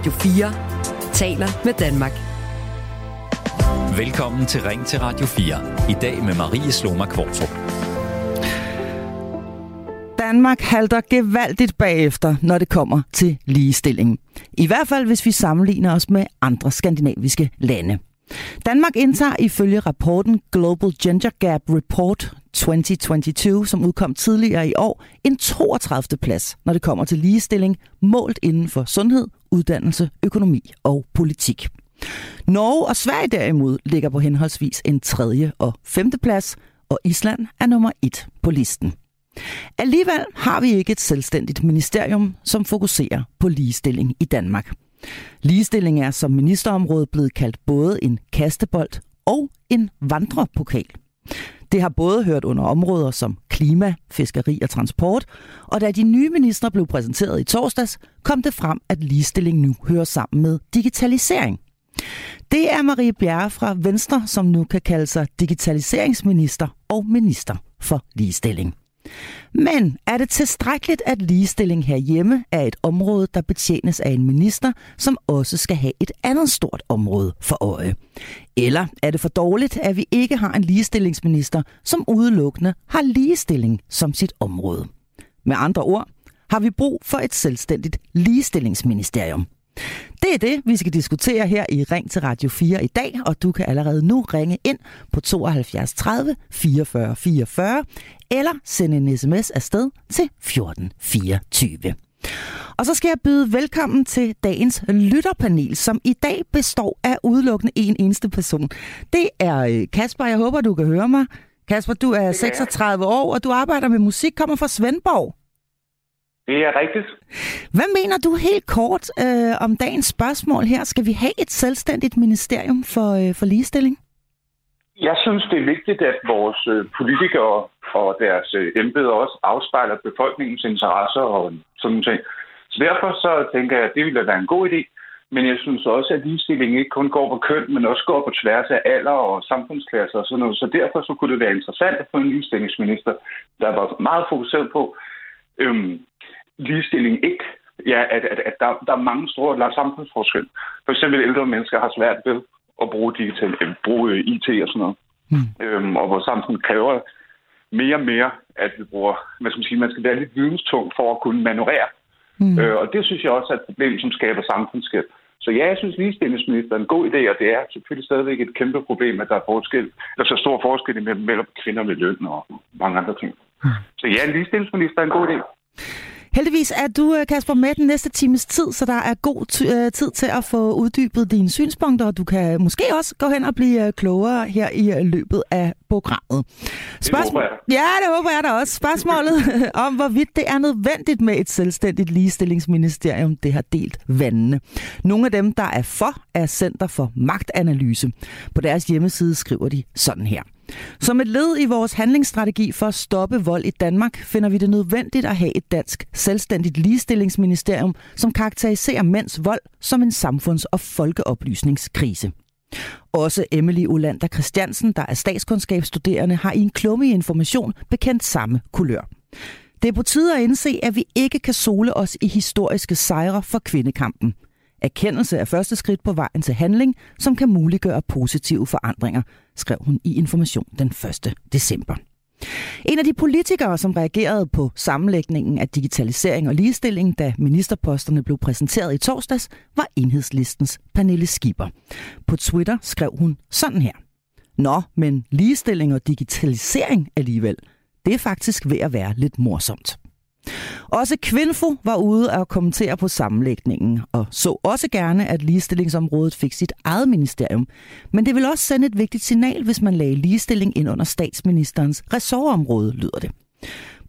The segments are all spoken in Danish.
Radio 4 taler med Danmark. Velkommen til Ring til Radio 4. I dag med Marie Sloma Kvartrup. Danmark halter gevaldigt bagefter, når det kommer til ligestilling. I hvert fald, hvis vi sammenligner os med andre skandinaviske lande. Danmark indtager ifølge rapporten Global Gender Gap Report 2022, som udkom tidligere i år, en 32. plads, når det kommer til ligestilling, målt inden for sundhed, uddannelse, økonomi og politik. Norge og Sverige derimod ligger på henholdsvis en tredje og femte plads, og Island er nummer et på listen. Alligevel har vi ikke et selvstændigt ministerium, som fokuserer på ligestilling i Danmark. Ligestilling er som ministerområde blevet kaldt både en kastebold og en vandrepokal. Det har både hørt under områder som klima, fiskeri og transport, og da de nye ministre blev præsenteret i torsdags, kom det frem, at ligestilling nu hører sammen med digitalisering. Det er Marie Bjerre fra Venstre, som nu kan kalde sig digitaliseringsminister og minister for ligestilling. Men er det tilstrækkeligt, at ligestilling herhjemme er et område, der betjenes af en minister, som også skal have et andet stort område for øje? Eller er det for dårligt, at vi ikke har en ligestillingsminister, som udelukkende har ligestilling som sit område? Med andre ord, har vi brug for et selvstændigt ligestillingsministerium. Det er det, vi skal diskutere her i Ring til Radio 4 i dag, og du kan allerede nu ringe ind på 72 30 44 44, eller sende en sms afsted til 14 24. Og så skal jeg byde velkommen til dagens lytterpanel, som i dag består af udelukkende en eneste person. Det er øh, Kasper, jeg håber, du kan høre mig. Kasper, du er 36 år, og du arbejder med musik, kommer fra Svendborg. Det er rigtigt. Hvad mener du helt kort øh, om dagens spørgsmål her? Skal vi have et selvstændigt ministerium for, øh, for ligestilling? Jeg synes, det er vigtigt, at vores øh, politikere og deres øh, embeder også afspejler befolkningens interesser og sådan noget. Så derfor så tænker jeg, at det ville være en god idé. Men jeg synes også, at ligestilling ikke kun går på køn, men også går på tværs af alder og samfundsklasser og sådan noget. Så derfor så kunne det være interessant at få en ligestillingsminister, der var meget fokuseret på, øhm, ligestilling ikke ja, at, at, at der, der er mange store samfundsforskelle. For eksempel ældre mennesker har svært ved at bruge, digital, øh, bruge øh, IT og sådan noget. Mm. Øhm, og vores samfund kræver mere og mere, at vi bruger, hvad skal man sige, man skal være lidt videnstung for at kunne manøvrere. Mm. Øh, og det synes jeg også er et problem, som skaber samfundsskæld. Så ja, jeg synes ligestillingsminister er en god idé, og det er selvfølgelig stadigvæk et kæmpe problem, at der er forskel, der er så stor forskel mellem, mellem kvinder med løn og mange andre ting. Mm. Så ja, ligestillingsminister er en god idé. Heldigvis er du, øh, Kasper, med den næste times tid, så der er god øh, tid til at få uddybet dine synspunkter, og du kan måske også gå hen og blive øh, klogere her i løbet af programmet. Spørgsmål... Det håber jeg. Ja, det håber jeg da også. Spørgsmålet om, hvorvidt det er nødvendigt med et selvstændigt ligestillingsministerium, det har delt vandene. Nogle af dem, der er for, er Center for Magtanalyse. På deres hjemmeside skriver de sådan her. Som et led i vores handlingsstrategi for at stoppe vold i Danmark, finder vi det nødvendigt at have et dansk selvstændigt ligestillingsministerium, som karakteriserer mænds vold som en samfunds- og folkeoplysningskrise. Også Emily Olander Christiansen, der er statskundskabsstuderende, har i en klumme i information bekendt samme kulør. Det er på tide at indse, at vi ikke kan sole os i historiske sejre for kvindekampen. Erkendelse er første skridt på vejen til handling, som kan muliggøre positive forandringer, skrev hun i Information den 1. december. En af de politikere, som reagerede på sammenlægningen af digitalisering og ligestilling, da ministerposterne blev præsenteret i torsdags, var enhedslistens Pernille Skipper. På Twitter skrev hun sådan her. Nå, men ligestilling og digitalisering alligevel, det er faktisk ved at være lidt morsomt. Også Kvinfo var ude at kommentere på sammenlægningen, og så også gerne, at ligestillingsområdet fik sit eget ministerium. Men det vil også sende et vigtigt signal, hvis man lagde ligestilling ind under statsministerens ressortområde, lyder det.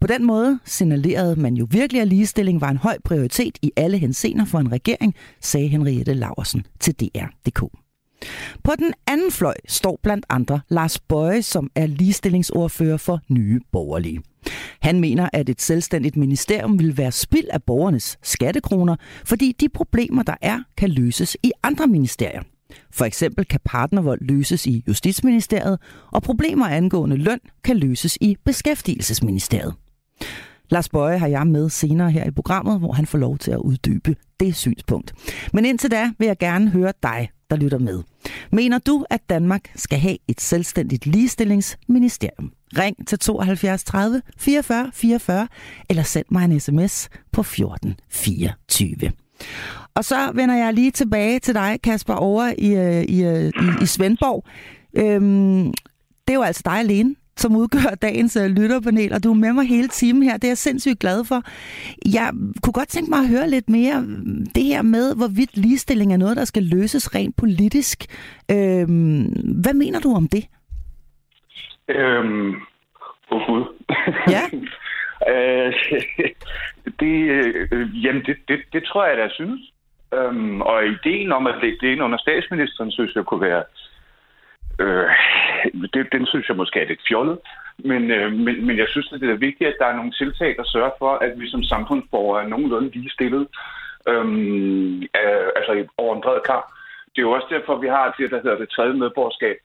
På den måde signalerede man jo virkelig, at ligestilling var en høj prioritet i alle hensener for en regering, sagde Henriette Laversen til DR.dk. På den anden fløj står blandt andre Lars Bøje, som er ligestillingsordfører for Nye Borgerlige. Han mener, at et selvstændigt ministerium vil være spild af borgernes skattekroner, fordi de problemer, der er, kan løses i andre ministerier. For eksempel kan partnervold løses i Justitsministeriet, og problemer angående løn kan løses i Beskæftigelsesministeriet. Lars Bøje har jeg med senere her i programmet, hvor han får lov til at uddybe det synspunkt. Men indtil da vil jeg gerne høre dig, der lytter med. Mener du, at Danmark skal have et selvstændigt ligestillingsministerium? Ring til 72 30 44 44 eller send mig en sms på 14 24. Og så vender jeg lige tilbage til dig, Kasper, over i, øh, i, øh, i, i Svendborg. Øhm, det er jo altså dig alene, som udgør dagens øh, lytterpanel, og du er med mig hele timen her. Det er jeg sindssygt glad for. Jeg kunne godt tænke mig at høre lidt mere mm, det her med, hvorvidt ligestilling er noget, der skal løses rent politisk. Øhm, hvad mener du om det? Øhm, oh Gud. Ja. øh, det, øh, jamen, det, det, det tror jeg, der synes. Øhm, og ideen om at lægge det ind under statsministeren, synes jeg kunne være... Øh, det, den synes jeg måske er lidt fjollet. Men, øh, men, men jeg synes, at det er vigtigt, at der er nogle tiltag, der sørger for, at vi som samfundsborgere er nogenlunde lige stillet. Øhm, øh, altså over en bred kamp. Det er jo også derfor, vi har det, der hedder det tredje medborgerskab,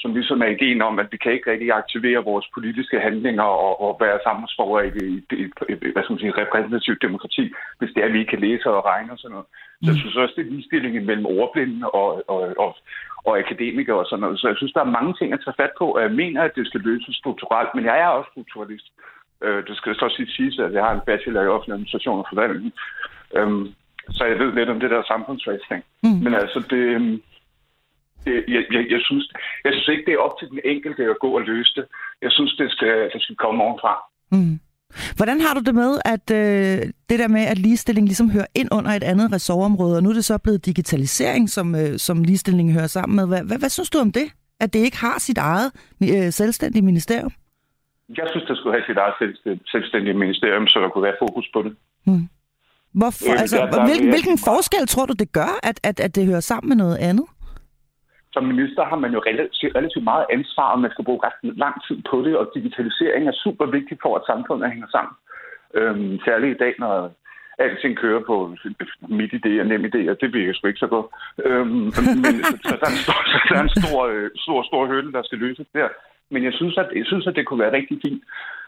som ligesom er ideen om, at vi kan ikke rigtig aktivere vores politiske handlinger og, og være samfundsborgere i, i, i, i hvad skal man sige, repræsentativt demokrati, hvis det er, at vi ikke kan læse og regne og sådan noget. Så jeg synes også, det er ligestilling mellem ordblinde og, og, og, og akademikere og sådan noget. Så jeg synes, der er mange ting at tage fat på, og jeg mener, at det skal løses strukturelt, men jeg er også strukturalist. Øh, det skal så sige, at jeg har en bachelor i offentlig administration og forvaltning. Øhm, så jeg ved lidt om det der samfundsræsning. Mm. Men altså, det, øhm, det, jeg, jeg, jeg, synes, jeg synes ikke, det er op til den enkelte at gå og løse det. Jeg synes, det skal, det skal komme ovenfra. Mm. Hvordan har du det med, at øh, det der med, at ligestilling ligesom hører ind under et andet ressortområde, og nu er det så blevet digitalisering, som, øh, som ligestilling hører sammen med. Hvad, hvad, hvad synes du om det? At det ikke har sit eget øh, selvstændige ministerium? Jeg synes, der skulle have sit eget selvstændige ministerium, så der kunne være fokus på det. Hmm. Hvorfor, øh, altså, der, der, hvilken, hvilken forskel tror du, det gør, at, at, at det hører sammen med noget andet? Som minister har man jo relativt, relativt meget ansvar, og man skal bruge ret lang tid på det, og digitalisering er super vigtigt for, at samfundet hænger sammen. Øhm, særligt i dag, når alting kører på midt idé og nem idé, og det virker sgu ikke så godt. Øhm, men så, der er en, stor, så der er en stor, stor, stor høle, der skal løses der. Men jeg synes, at, jeg synes, at det kunne være rigtig fint,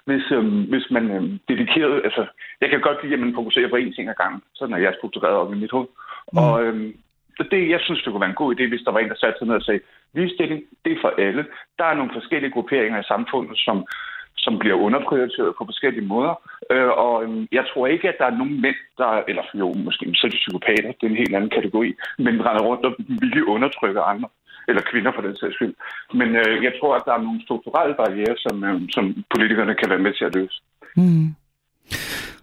hvis, øhm, hvis man øhm, dedikerede... Altså, jeg kan godt lide, at man fokuserer på én ting ad gangen. Sådan er jeg struktureret op i mit hoved. Mm. Og, øhm, det, jeg synes, det kunne være en god idé, hvis der var en, der satte sig ned og sagde, ligestilling, det er for alle. Der er nogle forskellige grupperinger i samfundet, som, som bliver underprioriteret på forskellige måder. Øh, og øh, jeg tror ikke, at der er nogen mænd, der, eller jo, måske så er de psykopater, det er en helt anden kategori, men render rundt og vilje undertrykker andre eller kvinder for den sags skyld. Men øh, jeg tror, at der er nogle strukturelle barriere, som, øh, som politikerne kan være med til at løse. Mm.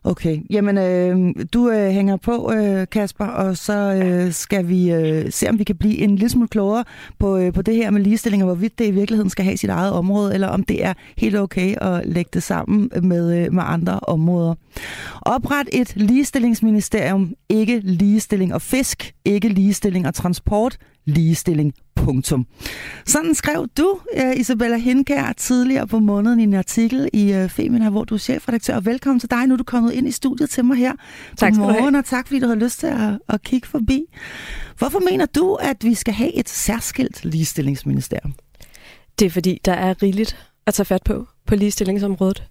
Okay, jamen øh, du øh, hænger på, øh, Kasper, og så øh, skal vi øh, se, om vi kan blive en lille smule klogere på, øh, på det her med ligestilling, og hvorvidt det i virkeligheden skal have sit eget område, eller om det er helt okay at lægge det sammen med, øh, med andre områder. Opret et ligestillingsministerium, ikke ligestilling og fisk, ikke ligestilling og transport, ligestilling Punktum. Sådan skrev du, uh, Isabella Hinkær, tidligere på måneden i en artikel i uh, Femina, hvor du er chefredaktør. Og velkommen til dig. Nu er du kommet ind i studiet til mig her. Tak skal Godmorgen, du have. og tak fordi du har lyst til at, at kigge forbi. Hvorfor mener du, at vi skal have et særskilt ligestillingsministerium? Det er fordi, der er rigeligt at tage fat på på ligestillingsområdet.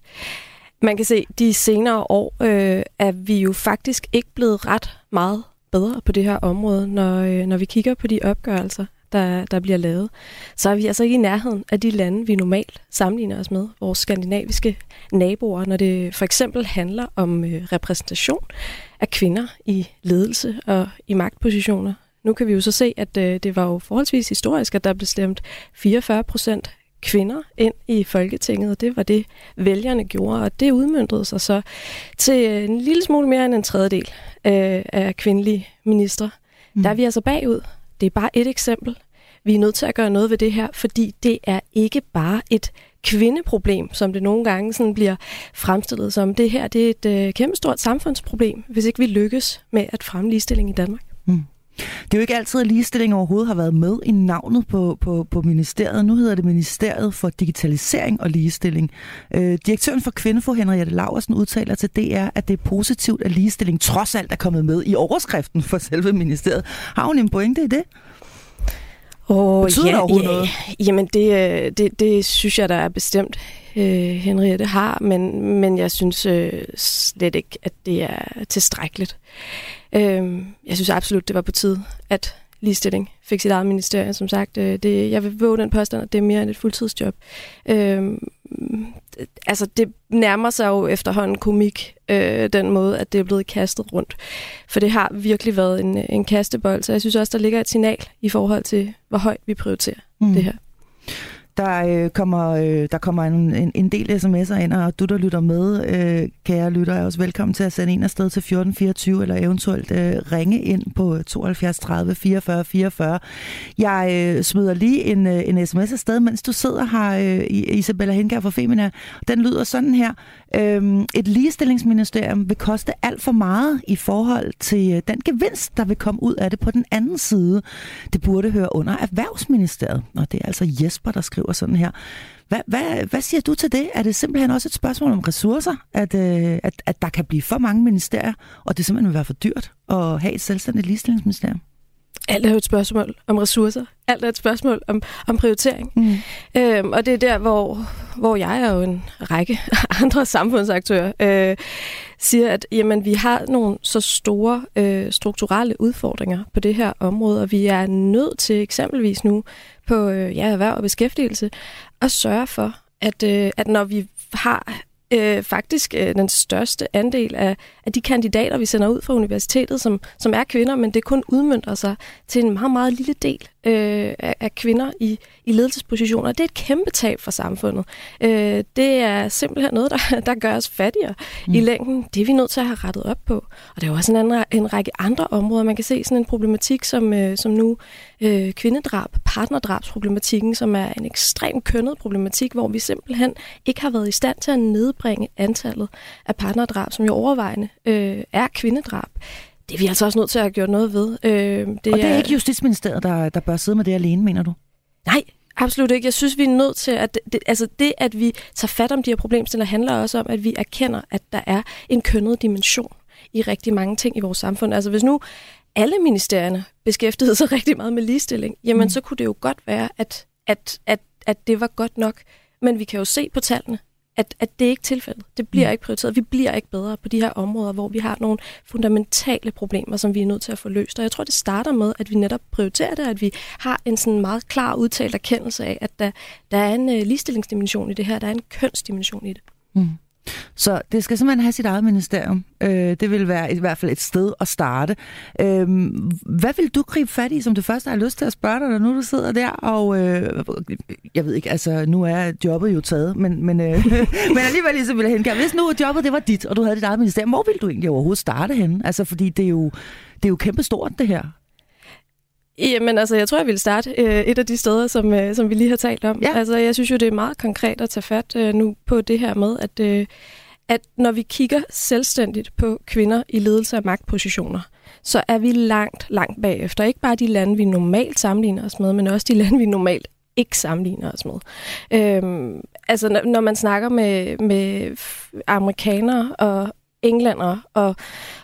Man kan se, de senere år øh, er vi jo faktisk ikke blevet ret meget bedre på det her område, når, øh, når vi kigger på de opgørelser, der, der bliver lavet, så er vi altså ikke i nærheden af de lande, vi normalt sammenligner os med, vores skandinaviske naboer, når det for eksempel handler om øh, repræsentation af kvinder i ledelse og i magtpositioner. Nu kan vi jo så se, at øh, det var jo forholdsvis historisk, at der blev stemt 44 procent kvinder ind i Folketinget, og det var det, vælgerne gjorde, og det udmyndrede sig så til en lille smule mere end en tredjedel øh, af kvindelige ministre. Mm. Der er vi altså bagud. Det er bare et eksempel. Vi er nødt til at gøre noget ved det her, fordi det er ikke bare et kvindeproblem, som det nogle gange sådan bliver fremstillet som. Det her det er et øh, kæmpestort samfundsproblem, hvis ikke vi lykkes med at fremme ligestilling i Danmark. Mm. Det er jo ikke altid, at ligestilling overhovedet har været med i navnet på, på, på ministeriet. Nu hedder det Ministeriet for Digitalisering og Ligestilling. Øh, direktøren for Kvindefo, Henriette Laversen, udtaler til DR, at det er positivt, at ligestilling trods alt er kommet med i overskriften for selve ministeriet. Har hun en pointe i det? Oh, Betyder ja, det overhovedet ja, noget? Jamen, det, øh, det, det synes jeg, der er bestemt øh, Henriette har, men, men jeg synes øh, slet ikke, at det er tilstrækkeligt. Øh, jeg synes absolut, det var på tide, at ligestilling fik sit eget ministerium. Som sagt, øh, det, jeg vil våge den påstand, at det er mere end et fuldtidsjob. Øh, altså, det nærmer sig jo efterhånden komik, øh, den måde, at det er blevet kastet rundt. For det har virkelig været en, en kastebold, så jeg synes også, der ligger et signal i forhold til, hvor højt vi prioriterer mm. det her. Der øh, kommer, øh, der kommer en, en, en del sms'er ind, og du, der lytter med, øh, kære lytter, er også velkommen til at sende en afsted til 1424, eller eventuelt øh, ringe ind på 72 30 44 44. Jeg øh, smider lige en, øh, en sms afsted, mens du sidder her, øh, Isabella Henkær fra Femina. Den lyder sådan her. Øh, et ligestillingsministerium vil koste alt for meget i forhold til øh, den gevinst, der vil komme ud af det på den anden side. Det burde høre under Erhvervsministeriet, og det er altså Jesper, der skriver sådan her. Hvad, hvad, hvad siger du til det? Er det simpelthen også et spørgsmål om ressourcer, at, øh, at, at der kan blive for mange ministerier, og det simpelthen vil være for dyrt at have et selvstændigt ligestillingsministerium? Alt er jo et spørgsmål om ressourcer. Alt er et spørgsmål om, om prioritering. Mm. Øhm, og det er der, hvor, hvor jeg jo en række andre samfundsaktører øh, siger, at jamen, vi har nogle så store øh, strukturelle udfordringer på det her område, og vi er nødt til eksempelvis nu på øh, ja, erhverv og beskæftigelse at sørge for, at, øh, at når vi har øh, faktisk øh, den største andel af, af de kandidater, vi sender ud fra universitetet, som, som er kvinder, men det kun udmyndter sig til en meget, meget lille del øh, af, af kvinder i, i ledelsespositioner. Det er et kæmpe tab for samfundet. Øh, det er simpelthen noget, der, der gør os fattigere mm. i længden. Det er vi nødt til at have rettet op på. Og der er jo også en, anden, en række andre områder. Man kan se sådan en problematik som, øh, som nu øh, kvindedrab, partnerdrabsproblematikken, som er en ekstremt kønnet problematik, hvor vi simpelthen ikke har været i stand til at nedbringe antallet af partnerdrab, som jo overvejende øh, er kvindedrab. Det er vi altså også nødt til at have gjort noget ved. Øh, det og det er, er ikke Justitsministeriet, der, der bør sidde med det alene, mener du? Nej, absolut ikke. Jeg synes, vi er nødt til, at det, altså det, at vi tager fat om de her problemstillinger, handler også om, at vi erkender, at der er en kønnet dimension i rigtig mange ting i vores samfund. Altså hvis nu alle ministerierne beskæftigede sig rigtig meget med ligestilling, jamen mm. så kunne det jo godt være, at, at, at, at det var godt nok. Men vi kan jo se på tallene, at, at det er ikke tilfældet. Det bliver mm. ikke prioriteret. Vi bliver ikke bedre på de her områder, hvor vi har nogle fundamentale problemer, som vi er nødt til at få løst. Og jeg tror, det starter med, at vi netop prioriterer det, at vi har en sådan meget klar udtalt erkendelse af, at der, der er en uh, ligestillingsdimension i det her, der er en kønsdimension i det. Mm. Så det skal simpelthen have sit eget ministerium. Øh, det vil være i hvert fald et sted at starte. Øh, hvad vil du gribe fat i, som det første har lyst til at spørge dig, når nu du sidder der? Og øh, jeg ved ikke, altså nu er jobbet jo taget, men, men, øh, men alligevel så vil jeg Hvis nu jobbet det var dit, og du havde dit eget ministerium, hvor ville du egentlig overhovedet starte henne? Altså fordi det er jo, det er jo kæmpestort det her. Jamen altså, jeg tror, jeg vil starte øh, et af de steder, som, øh, som vi lige har talt om. Ja. Altså, jeg synes jo, det er meget konkret at tage fat øh, nu på det her med, at, øh, at når vi kigger selvstændigt på kvinder i ledelse af magtpositioner, så er vi langt, langt bagefter. Ikke bare de lande, vi normalt sammenligner os med, men også de lande, vi normalt ikke sammenligner os med. Øhm, altså, når man snakker med, med amerikanere og englænder og,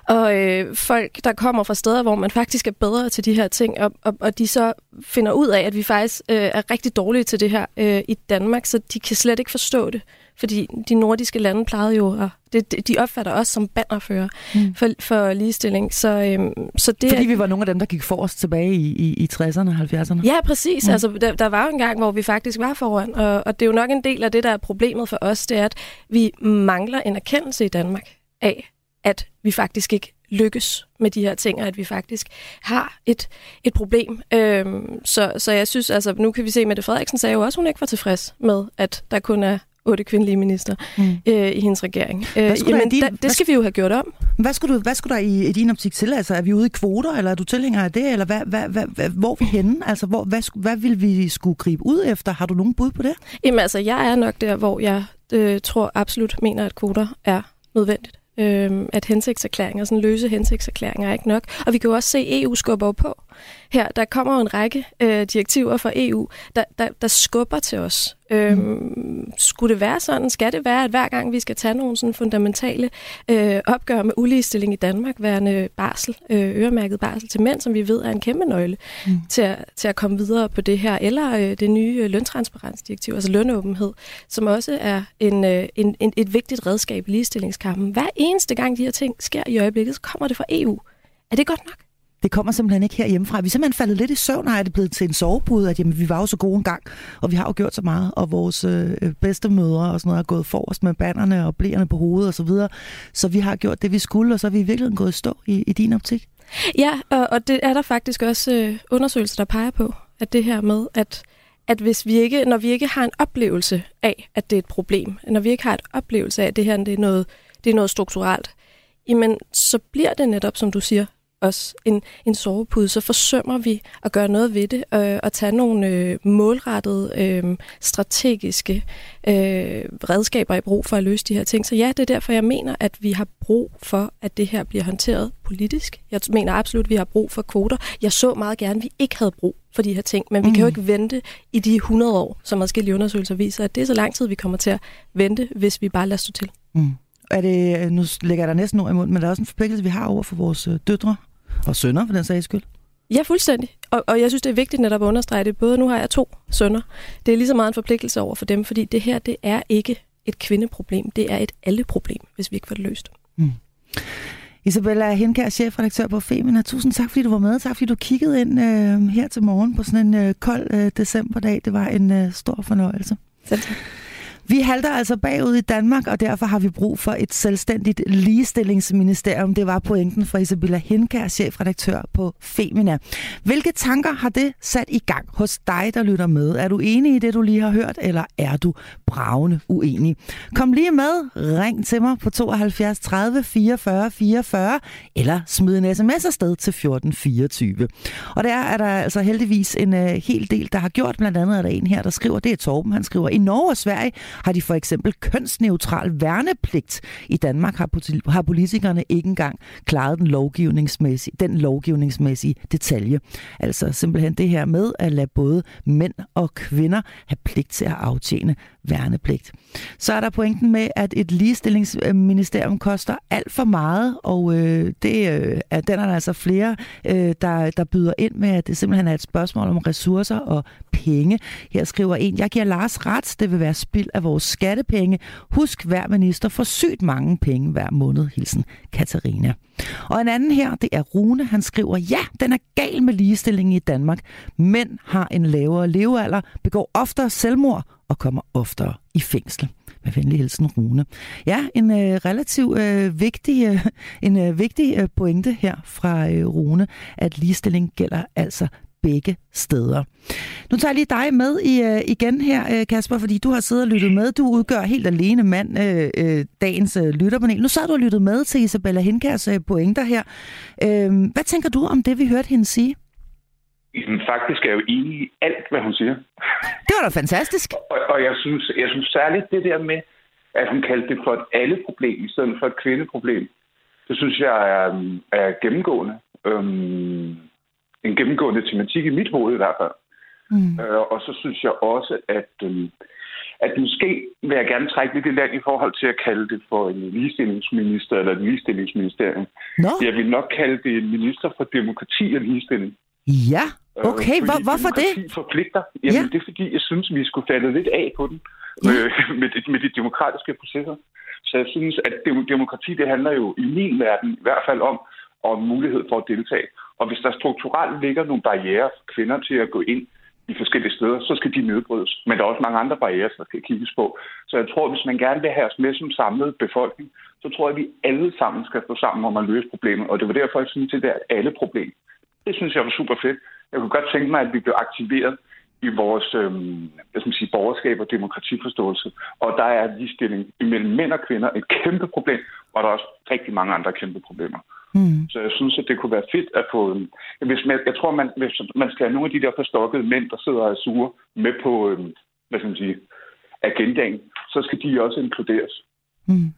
og øh, folk, der kommer fra steder, hvor man faktisk er bedre til de her ting, og, og, og de så finder ud af, at vi faktisk øh, er rigtig dårlige til det her øh, i Danmark, så de kan slet ikke forstå det. Fordi de nordiske lande plejede jo, og det, de opfatter os som bannerfører mm. for, for ligestilling. Så, øhm, så det Fordi vi var nogle af dem, der gik for os tilbage i, i, i 60'erne og 70'erne? Ja, præcis. Mm. Altså, der, der var jo en gang, hvor vi faktisk var foran, og, og det er jo nok en del af det, der er problemet for os, det er, at vi mangler en erkendelse i Danmark af, at vi faktisk ikke lykkes med de her ting, og at vi faktisk har et, et problem. Øhm, så, så jeg synes, altså, nu kan vi se, at Mette Frederiksen sagde jo også, at hun ikke var tilfreds med, at der kun er otte kvindelige minister mm. øh, i hendes regering. Øh, jamen, din, da, det skal vi jo have gjort om. Hvad skulle, du, hvad skulle der i, i din optik til? Altså, er vi ude i kvoter, eller er du tilhænger af det? Eller hvad, hvad, hvad, hvad, hvor er vi henne? Altså, hvor, hvad, hvad vil vi skulle gribe ud efter? Har du nogen bud på det? Jamen altså, jeg er nok der, hvor jeg øh, tror absolut mener, at kvoter er nødvendigt øh, at hensigtserklæringer, sådan løse hensigtserklæringer er ikke nok. Og vi kan jo også se, at EU skubber på her. Der kommer jo en række øh, direktiver fra EU, der, der, der skubber til os. Øhm, mm. Skulle det være sådan? Skal det være, at hver gang vi skal tage nogle sådan fundamentale øh, opgør med uligestilling i Danmark, værende barsel, øh, øremærket barsel til mænd, som vi ved er en kæmpe nøgle mm. til, at, til at komme videre på det her, eller øh, det nye løntransparensdirektiv, altså lønåbenhed, som også er en, øh, en, en, et vigtigt redskab i ligestillingskampen. Hver eneste gang de her ting sker i øjeblikket, så kommer det fra EU. Er det godt nok? Det kommer simpelthen ikke her hjemmefra. Vi er simpelthen faldet lidt i søvn, og er det blevet til en sovepude, at jamen, vi var jo så gode en gang, og vi har jo gjort så meget, og vores øh, bedste mødre og sådan noget har gået forrest med banderne og blæerne på hovedet og så videre. Så vi har gjort det, vi skulle, og så er vi i virkeligheden gået i stå i, i din optik. Ja, og, og det er der faktisk også øh, undersøgelser, der peger på, at det her med, at at hvis vi ikke, når vi ikke har en oplevelse af, at det er et problem, når vi ikke har et oplevelse af, at det her det er noget, det er noget strukturelt, jamen så bliver det netop, som du siger, os en, en sovepude, så forsømmer vi at gøre noget ved det øh, og tage nogle øh, målrettede, øh, strategiske øh, redskaber i brug for at løse de her ting. Så ja, det er derfor, jeg mener, at vi har brug for, at det her bliver håndteret politisk. Jeg mener absolut, at vi har brug for kvoter. Jeg så meget gerne, at vi ikke havde brug for de her ting, men vi mm. kan jo ikke vente i de 100 år, som forskellige undersøgelser viser, at det er så lang tid, vi kommer til at vente, hvis vi bare lader stå til. Mm. Er det, nu lægger jeg der næsten ord i munden, men der er også en forpligtelse, vi har over for vores øh, døtre og sønner, for den sags skyld. Ja, fuldstændig. Og, og jeg synes, det er vigtigt netop at understrege det. Både nu har jeg to sønner. Det er lige så meget en forpligtelse over for dem, fordi det her, det er ikke et kvindeproblem. Det er et alle-problem, hvis vi ikke får det løst. Mm. Isabella Henkær, chefredaktør på Femina. Tusind tak, fordi du var med. Tak, fordi du kiggede ind øh, her til morgen på sådan en øh, kold øh, decemberdag. Det var en øh, stor fornøjelse. Selv tak. Vi halter altså bagud i Danmark, og derfor har vi brug for et selvstændigt ligestillingsministerium. Det var pointen fra Isabella Henkær, chefredaktør på Femina. Hvilke tanker har det sat i gang hos dig, der lytter med? Er du enig i det, du lige har hørt, eller er du bravende uenig? Kom lige med. Ring til mig på 72 30 44 44, eller smid en sms afsted til 1424. Og der er der altså heldigvis en uh, hel del, der har gjort. Blandt andet er der en her, der skriver, det er Torben, han skriver, i Norge og Sverige har de for eksempel kønsneutral værnepligt. I Danmark har, har politikerne ikke engang klaret den lovgivningsmæssige, den lovgivningsmæssige detalje. Altså simpelthen det her med at lade både mænd og kvinder have pligt til at aftjene værnepligt. Så er der pointen med, at et ligestillingsministerium koster alt for meget, og øh, det øh, er, den er der altså flere, øh, der, der byder ind med, at det simpelthen er et spørgsmål om ressourcer og penge. Her skriver en, jeg giver Lars ret, det vil være spild af vores skattepenge. Husk, hver minister får sygt mange penge hver måned. Hilsen Katarina. Og en anden her, det er Rune. Han skriver, ja, den er gal med ligestilling i Danmark. Mænd har en lavere levealder, begår oftere selvmord og kommer oftere i fængsel. Med venlig hilsen, Rune. Ja, en øh, relativt øh, vigtig, øh, en øh, vigtig øh, pointe her fra øh, Rune, at ligestilling gælder altså begge steder. Nu tager jeg lige dig med i, øh, igen her, øh, Kasper, fordi du har siddet og lyttet med. Du udgør helt alene mand øh, øh, dagens øh, lytterpanel. Nu sad du og lyttet med til Isabella Henkærs øh, pointer her. Øh, hvad tænker du om det, vi hørte hende sige? Jamen, faktisk er jeg jo enig i alt, hvad hun siger. Det var da fantastisk. Og, og jeg, synes, jeg synes særligt det der med, at hun kaldte det for et alle-problem, i stedet for et kvindeproblem. Det synes jeg er, er gennemgående. Um, en gennemgående tematik i mit hoved i hvert fald. Mm. Øh, og så synes jeg også, at, øh, at måske vil jeg gerne trække lidt i land i forhold til at kalde det for en ligestillingsminister eller et ligestillingsministerium. No. Jeg vil nok kalde det en minister for demokrati og ligestilling. Ja, okay. Øh, Hvor, hvorfor det? forpligter. Jamen, ja. det er fordi, jeg synes, vi skulle falde lidt af på den ja. med, med, de, med de demokratiske processer. Så jeg synes, at demokrati, det handler jo i min verden i hvert fald om, om mulighed for at deltage. Og hvis der strukturelt ligger nogle barriere for kvinder til at gå ind i forskellige steder, så skal de nedbrydes. Men der er også mange andre barriere, der skal kigges på. Så jeg tror, hvis man gerne vil have os med som samlet befolkning, så tror jeg, at vi alle sammen skal stå sammen om at løse problemet. Og det var derfor, jeg synes, det er alle problem. Det synes jeg var super fedt. Jeg kunne godt tænke mig, at vi blev aktiveret i vores øhm, hvad skal man sige, borgerskab og demokratiforståelse. Og der er ligestilling imellem mænd og kvinder et kæmpe problem, og der er også rigtig mange andre kæmpe problemer. Mm. Så jeg synes, at det kunne være fedt at få... Hvis man, jeg tror, man, hvis man skal have nogle af de der forstokkede mænd, der sidder og sure med på, øhm, hvad skal man sige, agendaen, så skal de også inkluderes. Mm.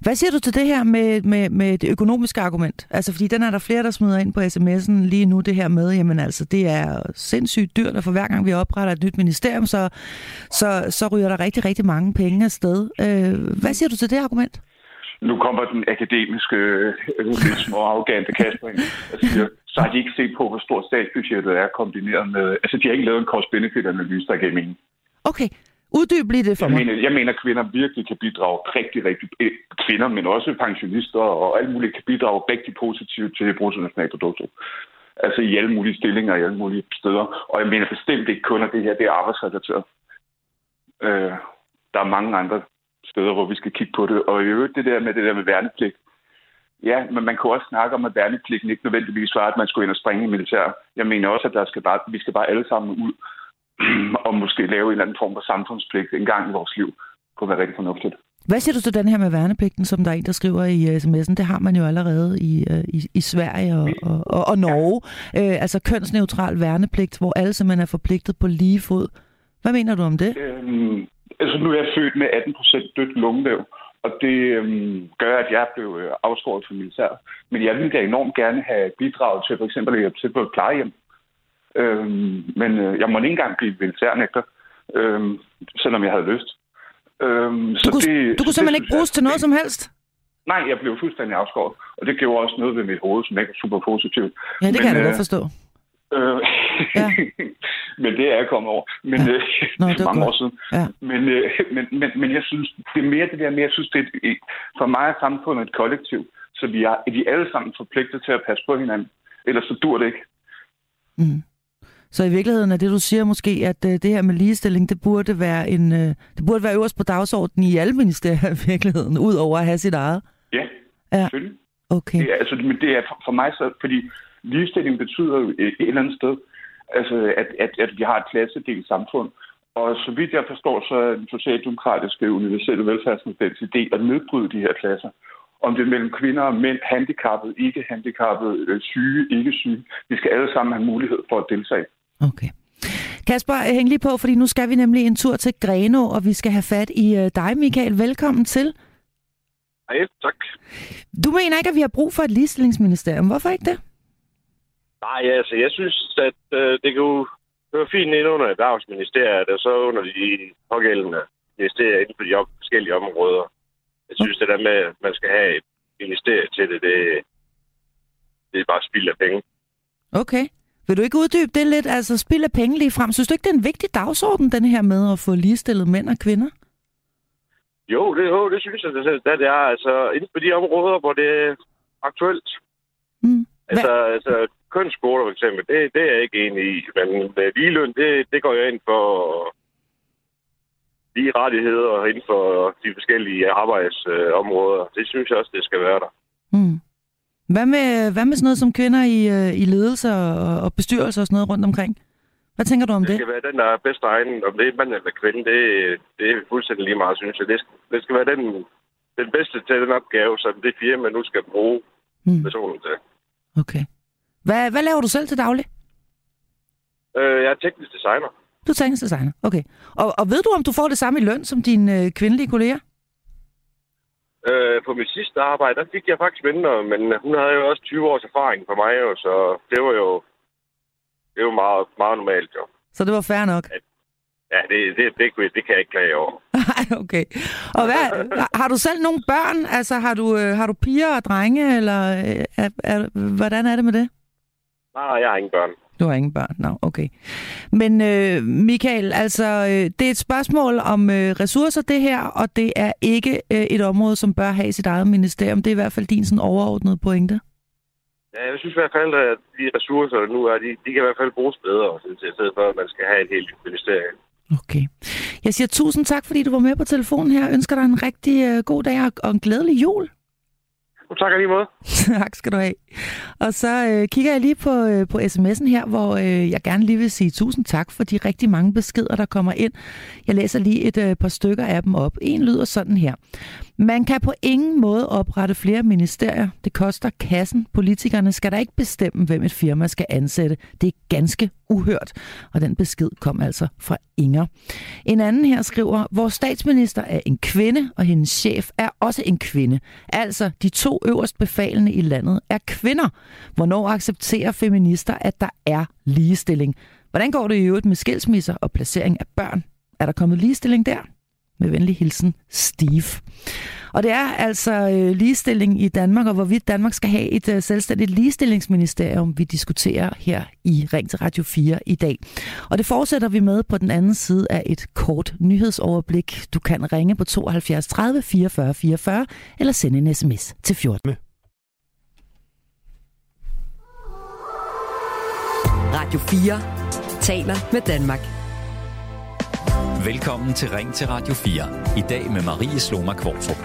Hvad siger du til det her med, med, med det økonomiske argument? Altså, fordi den er der flere, der smider ind på sms'en lige nu, det her med, jamen altså, det er sindssygt dyrt, og for hver gang vi opretter et nyt ministerium, så, så, så ryger der rigtig, rigtig mange penge afsted. Øh, hvad siger du til det argument? Nu kommer den akademiske, øh, lidt små arrogante Kasper ind og siger, så har de ikke set på, hvor stort statsbudgettet er kombineret med... Altså, de har ikke lavet en cost-benefit-analyse, der gav mening. Okay, Uddyb lige det for jeg mig. Mener, jeg mener, at kvinder virkelig kan bidrage rigtig, rigtig... eh, Kvinder, men også pensionister og alt muligt kan bidrage rigtig positivt til bruttonationalproduktet. Altså i alle mulige stillinger, i alle mulige steder. Og jeg mener bestemt ikke kun, at det her det er arbejdsrelateret. Øh, der er mange andre steder, hvor vi skal kigge på det. Og i øvrigt det der med det der med værnepligt. Ja, men man kan også snakke om, at værnepligten ikke nødvendigvis var, at man skulle ind og springe i militær. Jeg mener også, at der skal bare, vi skal bare alle sammen ud og måske lave en eller anden form for samfundspligt en gang i vores liv. Kunne være rigtig fornuftigt. Hvad siger du til den her med værnepligten, som der er en, der skriver i uh, sms'en? Det har man jo allerede i, uh, i, i Sverige og, og, og, og Norge. Ja. Uh, altså kønsneutral værnepligt, hvor alle simpelthen er forpligtet på lige fod. Hvad mener du om det? Øhm, altså nu er jeg født med 18 procent dødt lungevæv, og det øhm, gør, at jeg blev øh, afskåret fra militæret. Men jeg ville da enormt gerne have bidraget til for eksempel at hjælpe til på et plejehjem. Øhm, men øh, jeg må ikke engang blive militærnægter, øhm, selvom jeg havde lyst. Øhm, Du kunne, det, du kunne så simpelthen det ikke bruges jeg- til noget som helst? Nej, jeg blev fuldstændig afskåret. Og det gjorde også noget ved mit hoved, som ikke er super positivt. Ja, det Men, kan jeg da øh, godt forstå. Øh, Ja. men det er jeg kommet over. Men Ja. øh, Nå, det det er mange godt. år siden. Ja. Men, øh, men, men, men jeg synes, det er mere det der med, jeg synes, det er, et- for mig er samfundet et kollektiv, så vi er, vi er alle sammen forpligtet til at passe på hinanden. Ellers så dur det ikke. Mm. Så i virkeligheden er det, du siger måske, at uh, det her med ligestilling, det burde være en, uh, det burde være øverst på dagsordenen i alle ministerier i virkeligheden, ud over at have sit eget. Ja, Ja. selvfølgelig. Okay. Det er, altså, men det er for, for mig så, fordi ligestilling betyder jo et, et eller andet sted, altså, at, at, at vi har et klassedelt samfund. Og så vidt jeg forstår, så er den socialdemokratiske universelle velfærdsmodels idé at nedbryde de her klasser. Om det er mellem kvinder og mænd, handicappede, ikke handicappede, øh, syge, ikke syge. Vi skal alle sammen have mulighed for at deltage. Okay. Kasper, hæng lige på, fordi nu skal vi nemlig en tur til Greno, og vi skal have fat i uh, dig, Michael. Velkommen til. Hej, tak. Du mener ikke, at vi har brug for et ligestillingsministerium. Hvorfor ikke det? Nej, altså, jeg synes, at øh, det kan jo høre fint ind under erhvervsministeriet, og så under de pågældende ministerier inden for de op- forskellige områder. Jeg synes, det der med, at man skal have et ministerie til det, det, det er bare spild af penge. Okay. Vil du ikke uddybe det lidt? Altså, spild af penge lige frem. Synes du ikke, det er en vigtig dagsorden, den her med at få ligestillet mænd og kvinder? Jo, det, jo, det synes jeg, det, det er. Altså, inden for de områder, hvor det er aktuelt. Mm. Altså, altså kønsskoler for eksempel, det, det er jeg ikke enig i. Men med ligeløn, det, det går jeg ind for lige rettigheder inden for de forskellige arbejdsområder. Det synes jeg også, det skal være der. Mm. Hvad med, hvad med sådan noget som kvinder i, øh, i ledelse og, og bestyrelse og sådan noget rundt omkring? Hvad tænker du om Det det? skal være den, der er bedst egnet. Om det er mand eller kvinde, det, det er fuldstændig lige meget, synes jeg. Det, skal- det skal være den, den bedste til den opgave, som det firma nu skal bruge Mm. personen til. Okay. Hvad, hvad laver du selv til daglig? Øh, jeg er teknisk designer. Du er teknisk designer. Okay. Og, og ved du, om du får det samme i løn som dine øh, kvindelige kolleger? Øh, på mit sidste arbejde, der fik jeg faktisk mindre, men hun havde jo også 20 års erfaring for mig, jo, så det var jo det var meget, meget normalt, jo. Så det var fair nok. Ja, det, det, det, det, det kan jeg ikke klage over. Nej, okay. Og hvad, har- du selv nogle børn? Altså, har du, øh, har du piger og drenge, eller øh, er, er, hvordan er det med det? Nej, jeg har ingen børn. Du har ingen børn, no, okay. Men øh, Michael, altså, øh, det er et spørgsmål om øh, ressourcer, det her, og det er ikke øh, et område, som bør have sit eget ministerium. Det er i hvert fald din sådan overordnede pointe. Ja, jeg synes i hvert fald, at de ressourcer, der nu er, de, de kan i hvert fald bruges bedre, synes jeg, i stedet for, at man skal have et helt ministerium. Okay. Jeg siger tusind tak, fordi du var med på telefonen her. Jeg ønsker dig en rigtig øh, god dag og, og en glædelig jul. Og tak lige måde. tak skal du have. Og så øh, kigger jeg lige på, øh, på sms'en her, hvor øh, jeg gerne lige vil sige tusind tak for de rigtig mange beskeder, der kommer ind. Jeg læser lige et øh, par stykker af dem op. En lyder sådan her. Man kan på ingen måde oprette flere ministerier. Det koster kassen. Politikerne skal da ikke bestemme, hvem et firma skal ansætte. Det er ganske uhørt. Og den besked kom altså fra Inger. En anden her skriver, vores statsminister er en kvinde, og hendes chef er også en kvinde. Altså, de to øverst befalende i landet er kvinder. Hvornår accepterer feminister, at der er ligestilling? Hvordan går det i øvrigt med skilsmisser og placering af børn? Er der kommet ligestilling der? Med venlig hilsen, Steve. Og det er altså øh, ligestilling i Danmark, og hvorvidt Danmark skal have et øh, selvstændigt ligestillingsministerium, vi diskuterer her i Ring til Radio 4 i dag. Og det fortsætter vi med på den anden side af et kort nyhedsoverblik. Du kan ringe på 72 30 44 44 eller sende en sms til 14. Radio 4 taler med Danmark. Velkommen til Ring til Radio 4. I dag med Marie Sloma Kvartrup.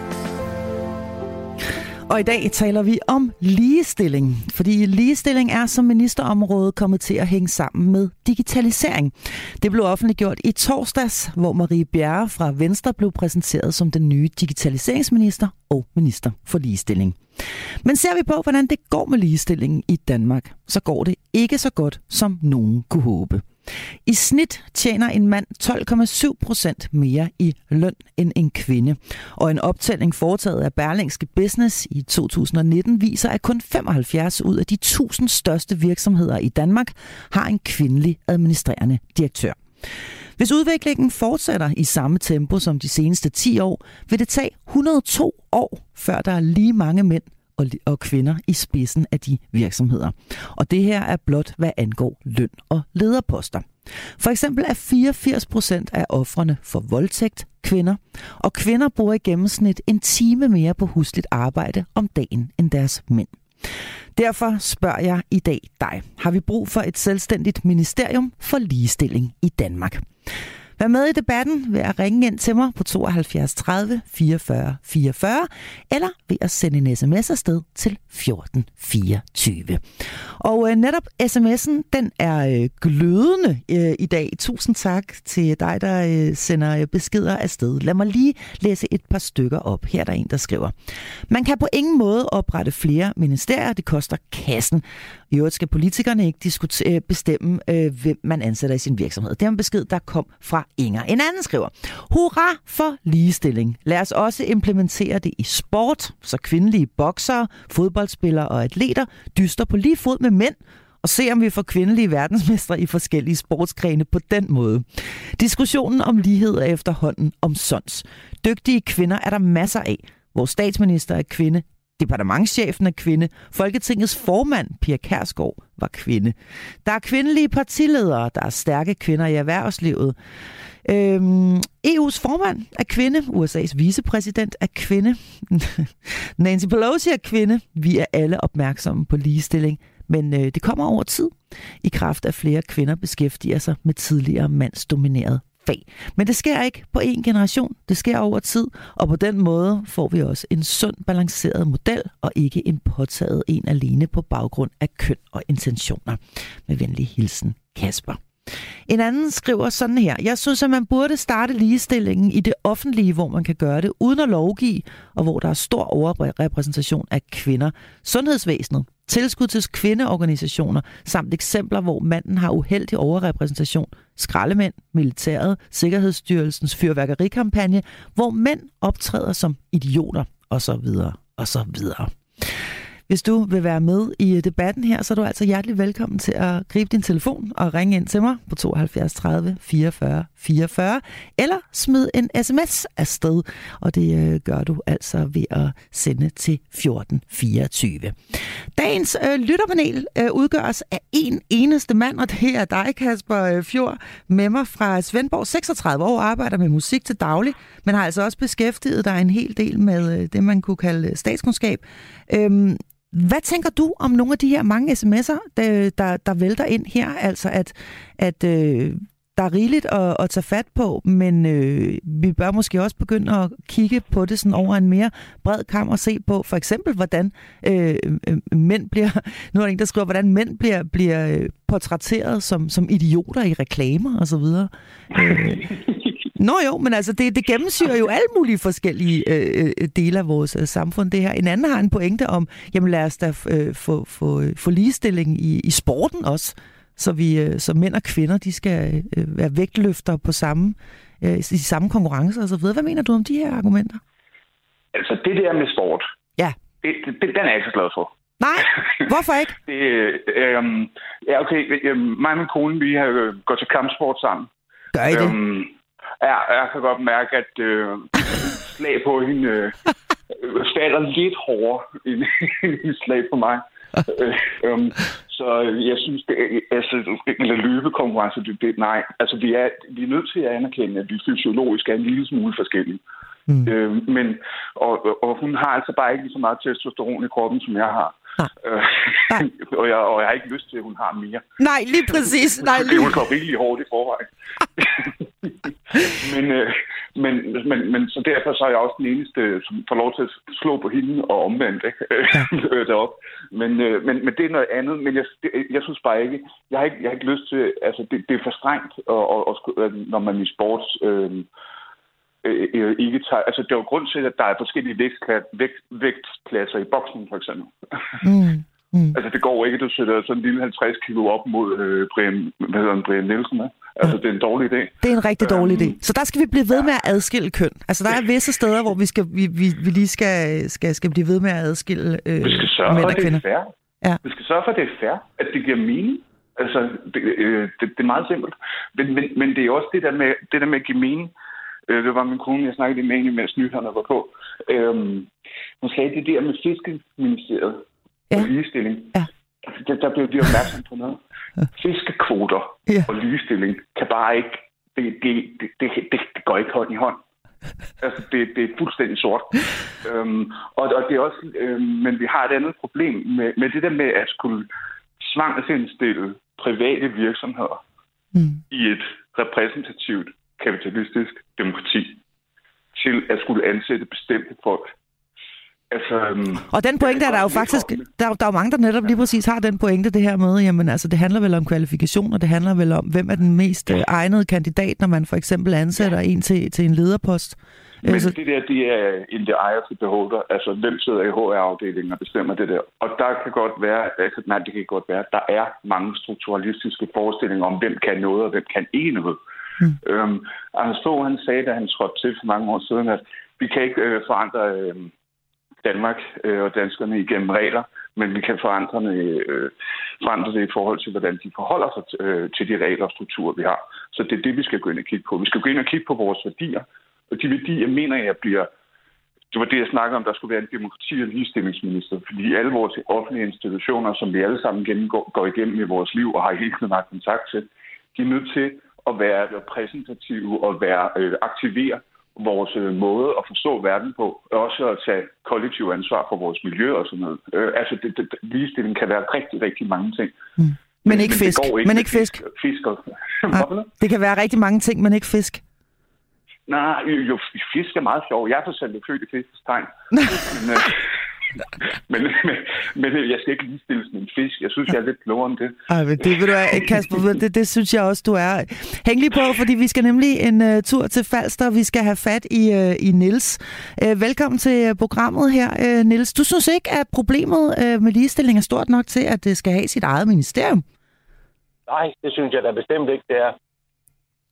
Og i dag taler vi om ligestilling, fordi ligestilling er som ministerområde kommet til at hænge sammen med digitalisering. Det blev offentliggjort i torsdags, hvor Marie Bjerre fra Venstre blev præsenteret som den nye digitaliseringsminister og minister for ligestilling. Men ser vi på, hvordan det går med ligestillingen i Danmark, så går det ikke så godt, som nogen kunne håbe. I snit tjener en mand 12,7 procent mere i løn end en kvinde. Og en optælling foretaget af Berlingske Business i 2019 viser, at kun 75 ud af de 1000 største virksomheder i Danmark har en kvindelig administrerende direktør. Hvis udviklingen fortsætter i samme tempo som de seneste 10 år, vil det tage 102 år, før der er lige mange mænd og kvinder i spidsen af de virksomheder. Og det her er blot, hvad angår løn og lederposter. For eksempel er 84 procent af offrene for voldtægt kvinder, og kvinder bruger i gennemsnit en time mere på husligt arbejde om dagen end deres mænd. Derfor spørger jeg i dag dig, har vi brug for et selvstændigt ministerium for ligestilling i Danmark? Vær med i debatten ved at ringe ind til mig på 72 30 44 44, eller ved at sende en sms afsted til 14 24. Og øh, netop sms'en, den er øh, glødende øh, i dag. Tusind tak til dig, der øh, sender øh, beskeder afsted. Lad mig lige læse et par stykker op. Her er der en, der skriver. Man kan på ingen måde oprette flere ministerier. Det koster kassen. I øvrigt skal politikerne ikke diskutere, bestemme, øh, hvem man ansætter i sin virksomhed. Det er en besked, der kom fra Inger. En anden skriver, hurra for ligestilling. Lad os også implementere det i sport, så kvindelige boksere, fodboldspillere og atleter dyster på lige fod med mænd, og se om vi får kvindelige verdensmestre i forskellige sportsgrene på den måde. Diskussionen om lighed er efterhånden om sons. Dygtige kvinder er der masser af. Vores statsminister er kvinde, Departementschefen er kvinde. Folketingets formand, Pia Kærsgaard, var kvinde. Der er kvindelige partiledere, der er stærke kvinder i erhvervslivet. Øhm, EU's formand er kvinde. USA's vicepræsident er kvinde. Nancy Pelosi er kvinde. Vi er alle opmærksomme på ligestilling. Men øh, det kommer over tid, i kraft af flere kvinder beskæftiger sig med tidligere mandsdominerede fag. Men det sker ikke på en generation, det sker over tid, og på den måde får vi også en sund, balanceret model, og ikke en påtaget en alene på baggrund af køn og intentioner. Med venlig hilsen, Kasper. En anden skriver sådan her. Jeg synes, at man burde starte ligestillingen i det offentlige, hvor man kan gøre det uden at lovgive, og hvor der er stor overrepræsentation af kvinder. Sundhedsvæsenet, tilskud til kvindeorganisationer, samt eksempler, hvor manden har uheldig overrepræsentation, skraldemænd, militæret, Sikkerhedsstyrelsens fyrværkerikampagne, hvor mænd optræder som idioter, osv. osv. Hvis du vil være med i øh, debatten her, så er du altså hjertelig velkommen til at gribe din telefon og ringe ind til mig på 72 30 44 44, eller smid en sms afsted, og det øh, gør du altså ved at sende til 14 24. Dagens øh, lytterpanel øh, udgøres af en eneste mand, og det er dig, Kasper øh, Fjord, med mig fra Svendborg, 36 år, arbejder med musik til daglig, men har altså også beskæftiget dig en hel del med øh, det, man kunne kalde øh, statskundskab. Øhm, hvad tænker du om nogle af de her mange sms'er, der, der, der vælter ind her? Altså, at, at øh, der er rigeligt at, at tage fat på, men øh, vi bør måske også begynde at kigge på det sådan over en mere bred kamp og se på for eksempel, hvordan øh, øh mænd bliver, nu er der en, der skriver, hvordan mænd bliver, bliver øh, portrætteret som, som idioter i reklamer osv. Øh, Nå jo, men altså det, det gennemsyrer jo alle mulige forskellige øh, øh, dele af vores øh, samfund, det her. En anden har en pointe om, jamen lad os da øh, få, få, få ligestilling i, i sporten også, så vi øh, så mænd og kvinder, de skal øh, være vægtløfter på samme, øh, i samme konkurrencer og så videre. Hvad mener du om de her argumenter? Altså det der med sport, Ja. det, det, den er jeg ikke så glad for. Nej, hvorfor ikke? Det, øh, ja, okay. Øh, mig og min kone, vi har øh, gået til kampsport sammen. Gør I det? Øhm, ja, jeg kan godt mærke, at øh, slag på hende øh, falder lidt hårdere end end slag på mig. øh, øhm, så jeg synes, det er, altså, eller løbekonkurrence, det, det, nej. Altså, vi er, vi er nødt til at anerkende, at vi fysiologisk er en lille smule forskellige. Mm. Øh, men, og, og hun har altså bare ikke lige så meget testosteron i kroppen, som jeg har. Øh, og, jeg, og jeg har ikke lyst til, at hun har mere. Nej, lige præcis. Nej, lige... hun går rigtig hårdt i forvejen. men, øh, men, men, men så derfor så er jeg også den eneste, som får lov til at slå på hende og omvendt ikke? Ja. derop. Men, øh, men, men det er noget andet. Men jeg, det, jeg synes bare ikke, jeg har ikke, jeg har ikke lyst til, altså det, det er for strengt, og, og, og, når man i sports... Øh, øh, øh, ikke tager... Altså, det er jo grund til, at der er forskellige vægtkla- vægt, vægtklasser i boksen, for eksempel. Mm. Mm. altså, det går ikke, at du sætter sådan en lille 50 kilo op mod øh, Brian, hvad hedder han, Brian Nielsen. Ja? Altså, det er en dårlig idé. Det er en rigtig dårlig Øhm, idé. Så der skal vi blive ved med at adskille køn. Altså, der er visse steder, hvor vi, skal, vi, vi, vi lige skal, skal, skal blive ved med at adskille øh, Vi skal sørge mænd for, og at det er fair. Ja. Vi skal sørge for, at det er fair, at det giver mening. Altså, det, øh, det, det er meget simpelt. Men, men, men det er også det der med, det der med at give mening. Øh, det var min kone, jeg snakkede med hende, mens nyhederne var på. Øhm, hun sagde det der med fiskeministeriet Ja. og ligestilling. Ja. Der, der blev de opmærksom på noget. Fiskekvoter Ja. og ligestilling kan bare ikke... Det, det, det, det, det, går ikke hånd i hånd. Altså, det, det er fuldstændig sort. øhm, og, og det er også... Øhm, men vi har et andet problem med, med det der med at skulle svangsindstille private virksomheder Mm. i et repræsentativt kapitalistisk demokrati til at skulle ansætte bestemte folk. Altså, øhm, Og den pointe er der jo faktisk, der, er- der er jo mange, der netop lige præcis har den pointe, det her med, jamen altså, det handler vel om kvalifikationer, det handler vel om, hvem er den mest øh, egnede kandidat, når man for eksempel ansætter en til, til en lederpost. Men Altså, det der, det er in the eye of the beholder. Altså, hvem sidder i HR-afdelingen og bestemmer det der? Og der kan godt være, altså, nej, det kan godt være, der er mange strukturalistiske forestillinger om, hvem kan noget, og hvem kan ikke noget. Mm. Mm. Øhm, Anders Fogh, han sagde, da han trådte til for mange år siden, at vi kan ikke øh, forandre øh, Danmark øh, og danskerne igennem regler, men vi kan forandre, øh, forandre det i forhold til, hvordan de forholder sig til, øh, til de regler og strukturer, vi har. Så det er det, vi skal gå ind og kigge på. Vi skal gå ind og kigge på vores værdier, og de værdier mener jeg bliver... Det var det, jeg snakkede om, der skulle være en demokrati- og ligestillingsminister, fordi alle vores offentlige institutioner, som vi alle sammen gennemgår, går igennem i vores liv og har hele tiden haft kontakt til, de er nødt til at være repræsentative og være øh, aktivere vores øh, måde at forstå verden på, og også at tage kollektiv ansvar for vores miljø og sådan noget. Øh, altså, det, det, ligestilling kan være rigtig, rigtig mange ting. men ikke fisk. det går ikke Men ikke fisk. Fisk og... Hvorfor noget? det kan være rigtig mange ting, men ikke fisk. Nej, jo, jo, fisk er meget sjov. Jeg er for selv født i fiskens tegn. men, øh, men, men, men jeg skal ikke lige stille sådan en fisk. Jeg synes, jeg er lidt klogere om det. Ej, men det vil du have, Kasper, det, det synes jeg også, du er. Hæng lige på, fordi vi skal nemlig en uh, tur til Falster. Vi skal have fat i, uh, i Nils. Uh, velkommen til programmet her, uh, Nils. Du synes ikke, at problemet uh, med ligestilling er stort nok til, at det skal have sit eget ministerium? Nej, det synes jeg da bestemt ikke, det er.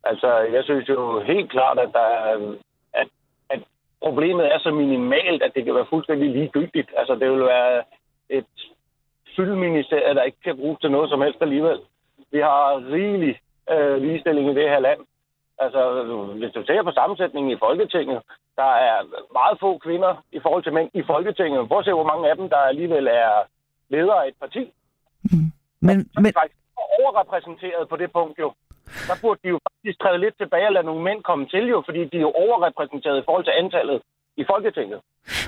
Altså, jeg synes jo helt klart, at, der, er- problemet er så minimalt, at det kan være fuldstændig ligegyldigt. Altså, det vil være et fyldministerie, der ikke kan bruges til noget som helst alligevel. Vi har rigelig øh, ligestilling i det her land. Altså, hvis du ser på sammensætningen i Folketinget, der er meget få kvinder i forhold til mænd i Folketinget. Prøv at se, hvor mange af dem, der alligevel er ledere af et parti. Men, Men... men, er faktisk overrepræsenteret på det punkt jo. Der burde de jo faktisk træde lidt tilbage og lade nogle mænd komme til jo, fordi de er jo overrepræsenteret i forhold til antallet i Folketinget.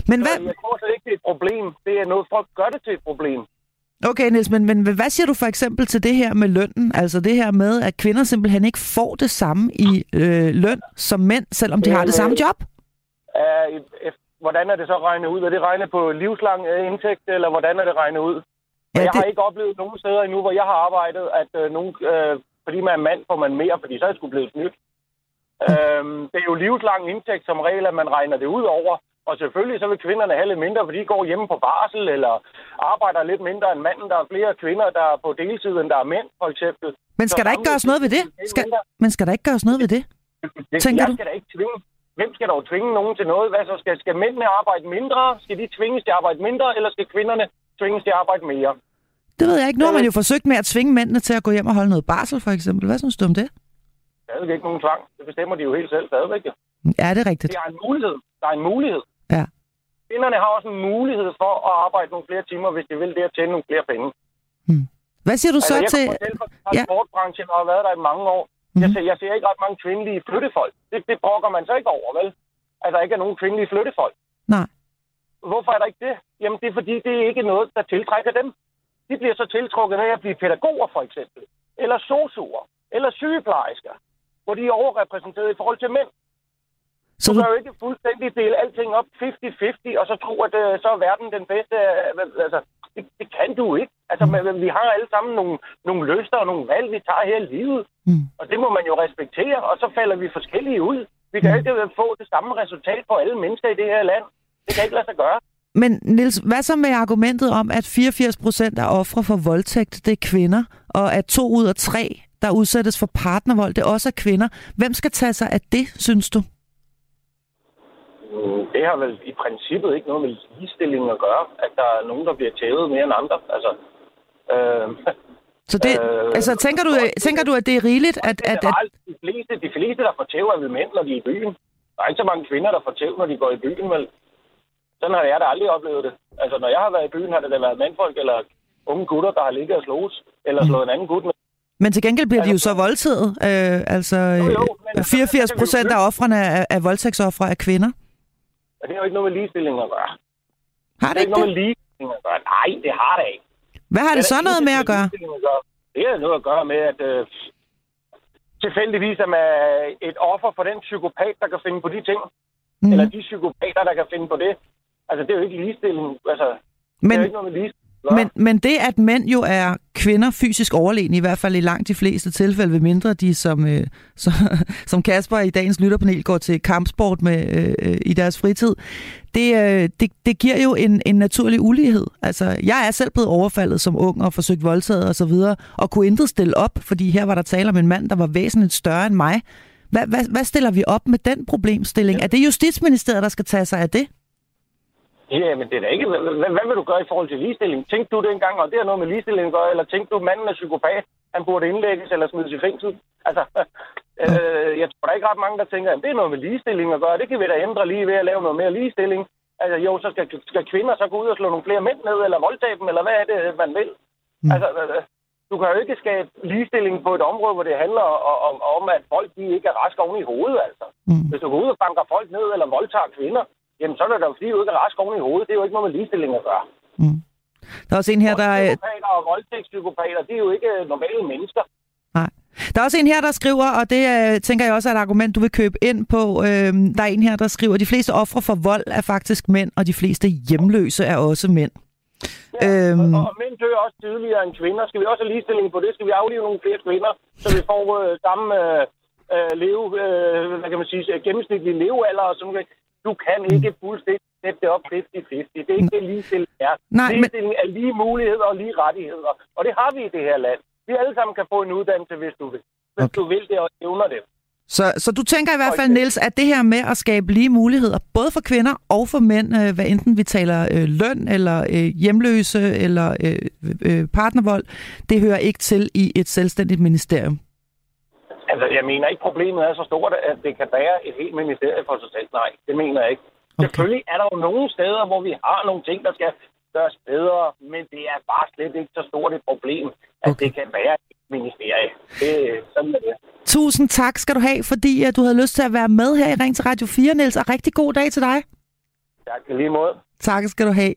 men Så hvad, jeg tror slet ikke, det er et problem. Det er noget, folk gør det til et problem. okay, Niels, men, men hvad siger du for eksempel til det her med lønnen? Altså det her med, at kvinder simpelthen ikke får det samme i øh, løn som mænd, selvom de har det samme job? Uh, hvordan er det så regnet ud? Er det regnet på livslang øh, indtægt, eller hvordan er det regnet ud? Ja, Ja, jeg det- har ikke oplevet nogen steder endnu, hvor jeg har arbejdet, at øh, nogen, øh, fordi man er mand, får man mere, fordi så er jeg sgu blevet snydt. Øhm, det er jo livslang indtægt som regel, at man regner det ud over. Og selvfølgelig så vil kvinderne have lidt mindre, fordi de går hjemme på barsel, eller arbejder lidt mindre end manden. Der er flere kvinder, der er på deltid, end der er mænd, for eksempel. Men skal Så der ikke gøres noget ved det? Skal, men skal der ikke gøres noget ved det? Det, Tænker jeg du? skal da ikke tvinge. Hvem skal dog tvinge nogen til noget? Hvad så? Skal, skal mændene arbejde mindre? Skal de tvinges til at arbejde mindre? Eller skal kvinderne tvinges til at arbejde mere? Det ved jeg ikke. Nu har man jo forsøgt med at tvinge mændene til at gå hjem og holde noget barsel, for eksempel. Hvad synes du om det? Der er jo ikke nogen tvang. Det bestemmer de jo helt selv stadigvæk. Ja, det er rigtigt. Det er en mulighed. Der er en mulighed. Ja. Kvinderne har også en mulighed for at arbejde nogle flere timer, hvis de vil det at tjene nogle flere penge. Hvad siger du så altså, jeg til... kan fortælle fra transportbranchen og har været der i mange år. Mhm. Jeg, ser, jeg ser ikke ret mange kvindelige flyttefolk. Det, det brokker man så ikke over, vel? At der ikke er nogen kvindelige flyttefolk. Nej. Hvorfor er der ikke det? Jamen, det er fordi, det er ikke noget, der tiltrækker dem. De bliver så tiltrukket af at blive pædagoger, for eksempel. Eller sosuer. Eller sygeplejersker. Hvor de er overrepræsenteret i forhold til mænd. Så Du kan jo ikke fuldstændig dele alting op 50-50, og så tro, at øh, så er verden den bedste. øh, Altså, det, det kan du ikke. Altså, Mm. vi har alle sammen nogle, nogle lyster og nogle valg, vi tager her i livet. Mm. Og det må man jo respektere, og så falder vi forskellige ud. Vi kan Mm. ikke få det samme resultat på alle mennesker i det her land. Det kan ikke lade sig gøre. Men Nils, hvad så med argumentet om, at 84 procent af ofre for voldtægt, det er kvinder, og at to ud af tre, der udsættes for partnervold, det også er kvinder. Hvem skal tage sig af det, synes du? Mm, Det har vel i princippet ikke noget med ligestilling at gøre, at der er nogen, der bliver tævet mere end andre. Altså, øh, Så det, Øh, altså, tænker du, tænker du, at det er rigeligt, at, at, at de, fleste, de fleste, der får tæv, er vel mænd, når de er i byen. Der er ikke så mange kvinder, der får tæv, når de går i byen, vel? Sådan har jeg da aldrig oplevet det. Altså, når jeg har været i byen, har det da været mandfolk eller unge gutter, der har ligget og slået, eller slået en anden gut ned. Men til gengæld bliver de jo så voldtaget. Øh, altså, Jo, jo, men øh, altså, 84 så kan vi jo procent af offrene af, af voldtægtsoffre er kvinder. Og det har jo ikke noget med ligestilling at gøre. Har Det det ikke ikke noget det? med ligestilling at gøre. Nej, det har det ikke. Hvad har det er så noget med at gøre? at gøre. Det har noget at gøre med, at øh, tilfældigvis er man et offer for den psykopat, der kan finde på de ting. Mm. Eller de psykopater, der kan finde på det. Altså, det er jo ikke ligestilling. Altså, det er Men, jo ikke noget med ligestilling. men, men det, at mænd jo er kvinder fysisk overlegne, i hvert fald i langt de fleste tilfælde, ved mindre de som, øh, som, som Kasper i dagens lytterpanel går til kampsport med øh, øh, i deres fritid, det, øh, det, det giver jo en, en naturlig ulighed. Altså, jeg er selv blevet overfaldet som ung og forsøgt voldtaget og så videre, og kunne intet stille op, fordi her var der tale om en mand, der var væsentligt større end mig. Hvad, hvad, hvad stiller vi op med den problemstilling? Er det Justitsministeriet, der skal tage sig af det? Ja, men det er da ikke... Hvad, hvad, vil du gøre i forhold til ligestilling? Tænkte du det engang, og det har noget med ligestilling at gøre, eller tænkte du, manden er psykopat, han burde indlægges eller smides i fængsel? Altså, øh, jeg tror, der er ikke ret mange, der tænker, at det er noget med ligestilling at gøre. Det kan vi da ændre lige ved at lave noget mere ligestilling. Altså, jo, så skal, skal kvinder så gå ud og slå nogle flere mænd ned, eller voldtage dem, eller hvad er det, man vil? Mm. Altså, øh, du kan jo ikke skabe ligestilling på et område, hvor det handler om, om, om at folk de ikke er raske oven i hovedet, altså. Mm. Hvis du går ud og banker folk ned, eller voldtager kvinder, jamen så er det da fordi, du ikke er rask oven i hovedet. Det er jo ikke noget med ligestilling at gøre. Mm. Der er også en her, der... Psykopater og voldtægtspsykopater, det er jo ikke øh, normale mennesker. Nej. Der er også en her, der skriver, og det øh, tænker jeg også er et argument, du vil købe ind på. Øh, der er en her, der skriver, at de fleste ofre for vold er faktisk mænd, og de fleste hjemløse er også mænd. Ja, Øhm. og, og mænd dør også tidligere end kvinder. Skal vi også have ligestilling på det? Skal vi aflive nogle flere kvinder, så vi får øh, samme øh, øh, leve, øh, hvad kan man sige, øh, gennemsnitlig levealder og sådan noget? Du kan ikke fuldstændig sætte det op 50-50. Det er ikke det ligestilling er. Nej, men- er lige muligheder og lige rettigheder. Og det har vi i det her land. Vi alle sammen kan få en uddannelse, hvis du vil. Hvis Okay. du vil det og evner det. Så, så du tænker i hvert fald. Niels, at det her med at skabe lige muligheder, både for kvinder og for mænd, øh, hvad enten vi taler øh, løn eller øh, hjemløse eller øh, øh, partnervold, det hører ikke til i et selvstændigt ministerium. Altså, jeg mener ikke, problemet er så stort, at det kan bære et helt ministerie for sig selv. Nej, det mener jeg ikke. Okay. Selvfølgelig er der jo nogle steder, hvor vi har nogle ting, der skal gøres bedre, men det er bare slet ikke så stort et problem, at Okay. det kan bære et ministerie. Det, sådan er det. Tusind tak skal du have, fordi at du havde lyst til at være med her i Ring til Radio 4, Niels, og rigtig god dag til dig. Tak lige måde. Tak skal du have.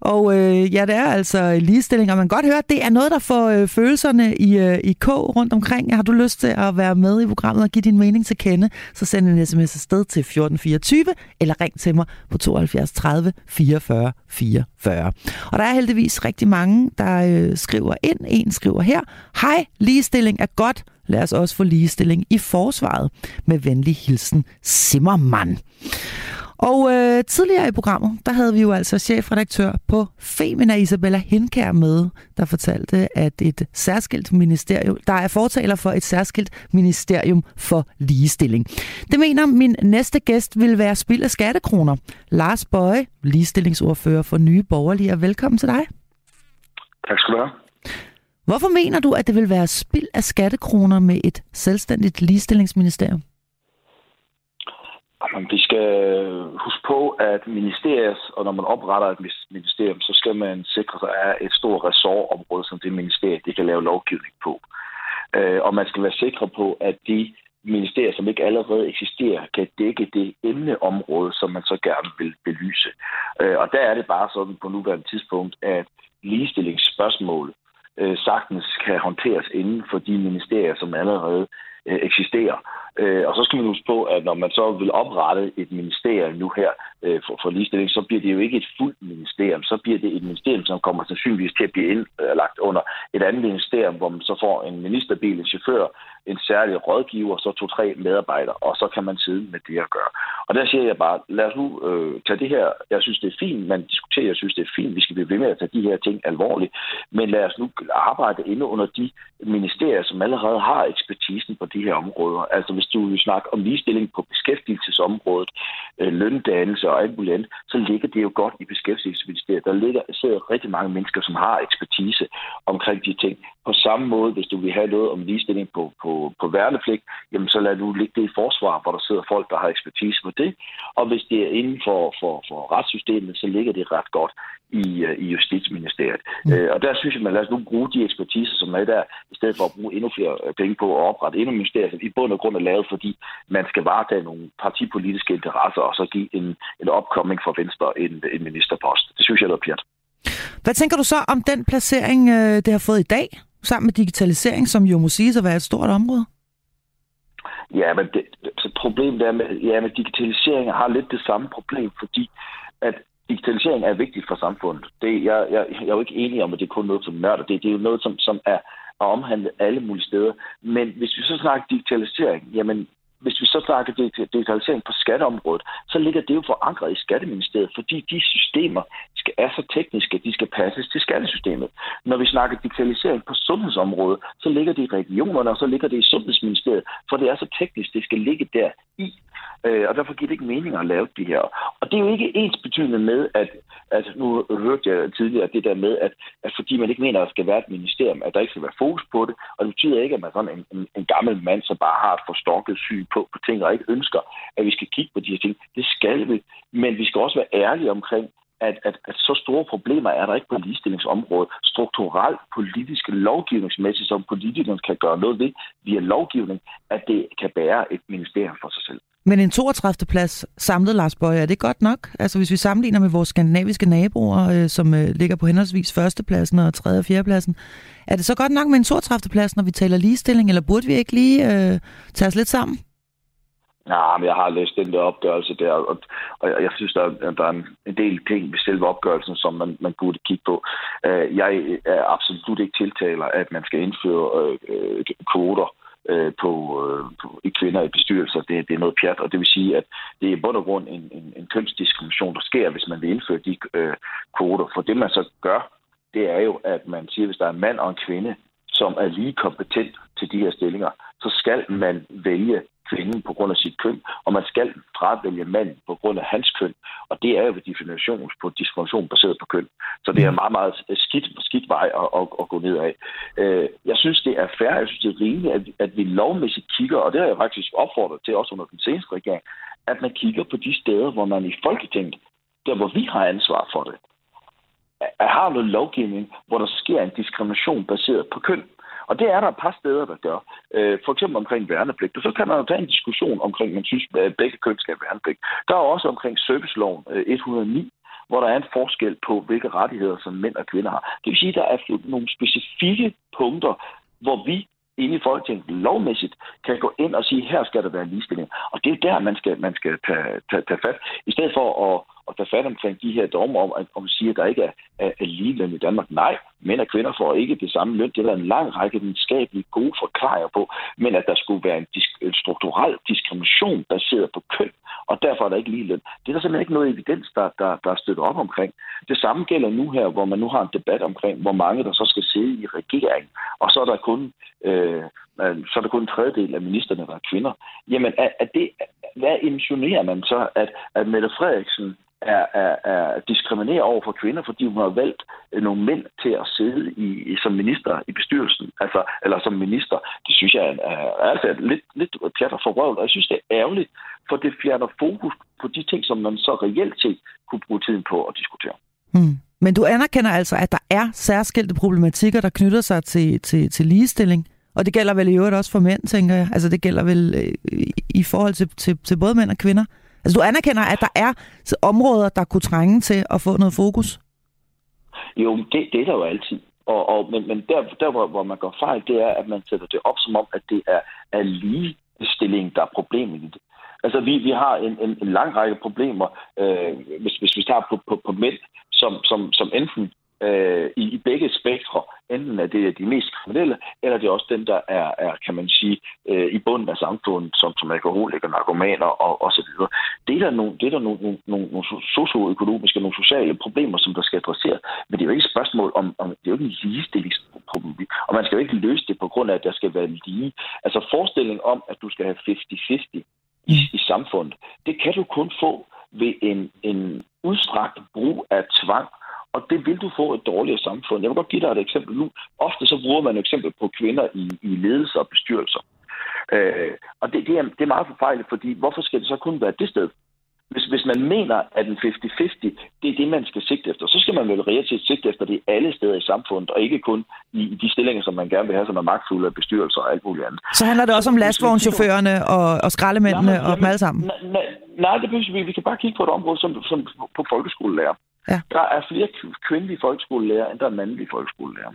Og øh, ja, det er altså ligestilling, og man kan godt høre, at det er noget, der får øh, følelserne i, øh, i k rundt omkring. Har du lyst til at være med i programmet og give din mening til kende, så send en sms afsted til 1424, eller ring til mig på 72 30 44 44. Og der er heldigvis rigtig mange, der øh, skriver ind. En skriver her, hej, ligestilling er godt, lad os også få ligestilling i forsvaret. Med venlig hilsen, Simmermann. Og øh, tidligere i programmet, der havde vi jo altså chefredaktør på Femina Isabella Hinkær med, der fortalte, at et særskilt ministerium, der er fortaler for et særskilt ministerium for ligestilling. Det mener min næste gæst vil være spild af skattekroner. Lars Bøje, ligestillingsordfører for Nye Borgerlige, velkommen til dig. Tak skal du have. Hvorfor mener du, at det vil være spild af skattekroner med et selvstændigt ligestillingsministerium? Jamen, vi skal huske på, at ministeriet, og når man opretter et ministerium, så skal man sikre, at af et stort ressortområde, som det ministerie det kan lave lovgivning på. Øh, og man skal være sikre på, at de ministerier, som ikke allerede eksisterer, kan dække det emneområde, som man så gerne vil belyse. Øh, og der er det bare sådan på nuværende tidspunkt, at ligestillingsspørgsmål øh, sagtens kan håndteres inden for de ministerier, som allerede øh, eksisterer. Øh, og så skal man huske på, at når man så vil oprette et ministerium nu her øh, for, for ligestilling, så bliver det jo ikke et fuldt ministerium. Så bliver det et ministerium, som kommer sandsynligvis til at blive indlagt øh, under et andet ministerium, hvor man så får en ministerbil, en chauffør, en særlig rådgiver, så to-tre medarbejdere, og så kan man sidde med det at gøre. Og der siger jeg bare, lad os nu øh, tage det her. Jeg synes, det er fint, man diskuterer, jeg synes, det er fint, vi skal blive ved med at tage de her ting alvorligt, men lad os nu arbejde inde under de ministerier, som allerede har ekspertisen på de her områder. Altså hvis du vil snakke om ligestilling på beskæftigelsesområdet, øh, løndannelse og alt muligt andet, så ligger det jo godt i beskæftigelsesministeriet. Der ligger, sidder rigtig mange mennesker, som har ekspertise omkring de ting. På samme måde, hvis du vil have noget om ligestilling på, på, på værnepligt, jamen så lad du ligge det i forsvar, hvor der sidder folk, der har ekspertise på det. Og hvis det er inden for, for, for retssystemet, så ligger det ret godt i, øh, i Justitsministeriet. Mm. Øh, og der synes jeg, man lad os nu bruge de ekspertiser, som er der, i stedet for at bruge endnu flere penge på at oprette endnu ministerier, som i bund og grund er lavet, fordi man skal varetage nogle partipolitiske interesser, og så give en, en opkomming fra Venstre en, en ministerpost. Det synes jeg er pjat. Hvad tænker du så om den placering, det har fået i dag, sammen med digitalisering, som jo må sige at være et stort område? Ja, men det, så problemet er med, ja, med digitalisering har lidt det samme problem, fordi at digitalisering er vigtigt for samfundet. Det, jeg, jeg, jeg er jo ikke enig om, at det er kun noget som nørder. Det, det er jo noget, som, som er, og omhandlet alle mulige steder. Men hvis vi så snakker digitalisering, jamen hvis vi så snakker digitalisering på skatteområdet, så ligger det jo forankret i Skatteministeriet, fordi de systemer er så tekniske, at de skal passes til skattesystemet. Når vi snakker digitalisering på sundhedsområdet, så ligger det i regionerne, og så ligger det i Sundhedsministeriet, for det er så teknisk, det skal ligge der i. Øh, og derfor giver det ikke mening at lave det her. Og det er jo ikke ens betydende med, at, at nu hørte jeg tidligere det der med, at, at fordi man ikke mener, at der skal være et ministerium, at der ikke skal være fokus på det, og det betyder ikke, at man er sådan en, en, en gammel mand, som bare har et forstokket syn på, på ting, og ikke ønsker, at vi skal kigge på de her ting. Det skal vi, men vi skal også være ærlige omkring, at, at, at så store problemer er der ikke på ligestillingsområdet, strukturelt, politisk, lovgivningsmæssigt, som politikerne kan gøre noget ved via lovgivning, at det kan bære et ministerium for sig selv. Men en 32. plads samlet, Lars Bøge, er det godt nok? Altså hvis vi sammenligner med vores skandinaviske naboer, øh, som øh, ligger på henholdsvis førstepladsen og tredje og fjerdepladsen, er det så godt nok med en 32. plads, når vi taler ligestilling, eller burde vi ikke lige øh, tage os lidt sammen? Nej, men jeg har læst den der opgørelse der, og, og jeg synes, der, der er en, en del ting ved selve opgørelsen, som man, man burde kigge på. Uh, jeg er absolut ikke tiltaler, at man skal indføre uh, kvoter uh, på, uh, på i kvinder i bestyrelser. Det, det er noget pjat, og det vil sige, at det er i bund og grund en, en, en kønsdiskrimination, der sker, hvis man vil indføre de uh, kvoter. For det, man så gør, det er jo, at man siger, at hvis der er en mand og en kvinde, som er lige kompetent til de her stillinger, så skal man vælge kvinden på grund af sit køn, og man skal fravælge manden på grund af hans køn. Og det er jo ved definition på diskrimination baseret på køn. Så det er en meget, meget skidt, skidt vej at, at, at gå ned af. Øh, jeg synes, det er fair, jeg synes, det er rimeligt, at, at vi lovmæssigt kigger, og det har jeg faktisk opfordret til også under den seneste regering, at man kigger på de steder, hvor man i Folketinget, der hvor vi har ansvar for det, har noget lovgivning, hvor der sker en diskrimination baseret på køn. Og det er der et par steder, der gør. Øh, for eksempel omkring værnepligt. Og så kan man jo tage en diskussion omkring, man synes, at begge køn skal have værnepligt. Der er også omkring serviceloven øh, 109, hvor der er en forskel på, hvilke rettigheder som mænd og kvinder har. Det vil sige, at der er nogle specifikke punkter, hvor vi inde i Folketinget lovmæssigt kan gå ind og sige, her skal der være ligestilling. Og det er der, man skal, man skal tage, tage, tage fat. I stedet for at, at tage fat omkring de her dommer om, at, om siger, at der ikke er, er, er ligeløn i Danmark. Nej, mænd og kvinder får ikke det samme løn. Det er der en lang række videnskabelige gode forklaringer på. Men at der skulle være en, disk, en strukturel diskrimination baseret på køn, og derfor er der ikke ligeløn. Det er der simpelthen ikke noget evidens, der, der, der er støttet op omkring. Det samme gælder nu her, hvor man nu har en debat omkring, hvor mange der så skal sidde i regeringen, og så er der kun øh, øh, så er der kun en tredjedel af ministerne, der er kvinder. Jamen, er, er det, hvad insinuerer man så, at, at Mette Frederiksen er, er, er diskriminerer over for kvinder, fordi hun har valgt øh, nogle mænd til at sidde i, i, som minister i bestyrelsen, altså, eller som minister. Det synes jeg er, er altså lidt, lidt pjat og forvrøvlet, og jeg synes, det er ærgerligt, for det fjerner fokus på de ting, som man så reelt set kunne bruge tiden på at diskutere. Hmm. Men du anerkender altså, at der er særskilte problematikker, der knytter sig til, til, til ligestilling? Og det gælder vel i øvrigt også for mænd, tænker jeg. Altså det gælder vel øh, i forhold til, til, til både mænd og kvinder. Altså du anerkender, at der er områder, der kunne trænge til at få noget fokus? Jo, det, det er der jo altid. Og, og, men men der, der hvor, hvor man går fejl, det er, at man sætter det op som om, at det er, er ligestilling, der er problemet i det. Altså, vi, vi har en, en, en lang række problemer, øh, hvis, hvis vi tager på, på, på mænd, som, som, som enten øh, i, i begge spektre. Enten er det de mest kriminelle, eller det er også dem, der er, er kan man sige, øh, i bunden af samfundet, som, som alkoholikere, narkomaner og, og så videre. Det er der nogle, det er der nogle, nogle, nogle, nogle socioøkonomiske, nogle sociale problemer, som der skal adresseres. Men det er jo ikke et spørgsmål om, om det er jo ikke en ligestillingsproblem. Og man skal jo ikke løse det på grund af, at der skal være lige. Altså forestilling om, at du skal have 50-50 i, i samfundet, det kan du kun få ved en, en udstrakt brug af tvang og det vil du få et dårligere samfund. Jeg vil godt give dig et eksempel nu. Ofte så bruger man et eksempel på kvinder i, i ledelse og bestyrelser. Øh, og det, det, er, det er meget forfejlet, fordi hvorfor skal det så kun være det sted? Hvis, hvis man mener, at en 50-50, det er det, man skal sigte efter, så skal man vel reelt set sigte efter det alle steder i samfundet, og ikke kun i, i de stillinger, som man gerne vil have, som er magtfulde af bestyrelser og alt muligt andet. Så handler det også om lastvognschaufførerne og, og skraldemændene nej, og dem alle sammen? Nej, nej, nej, det behøver vi. Vi kan bare kigge på et område som, som på folkeskolelærer. Ja. Der er flere kvindelige folkeskolelærer, end der er mandlige folkeskolelærer.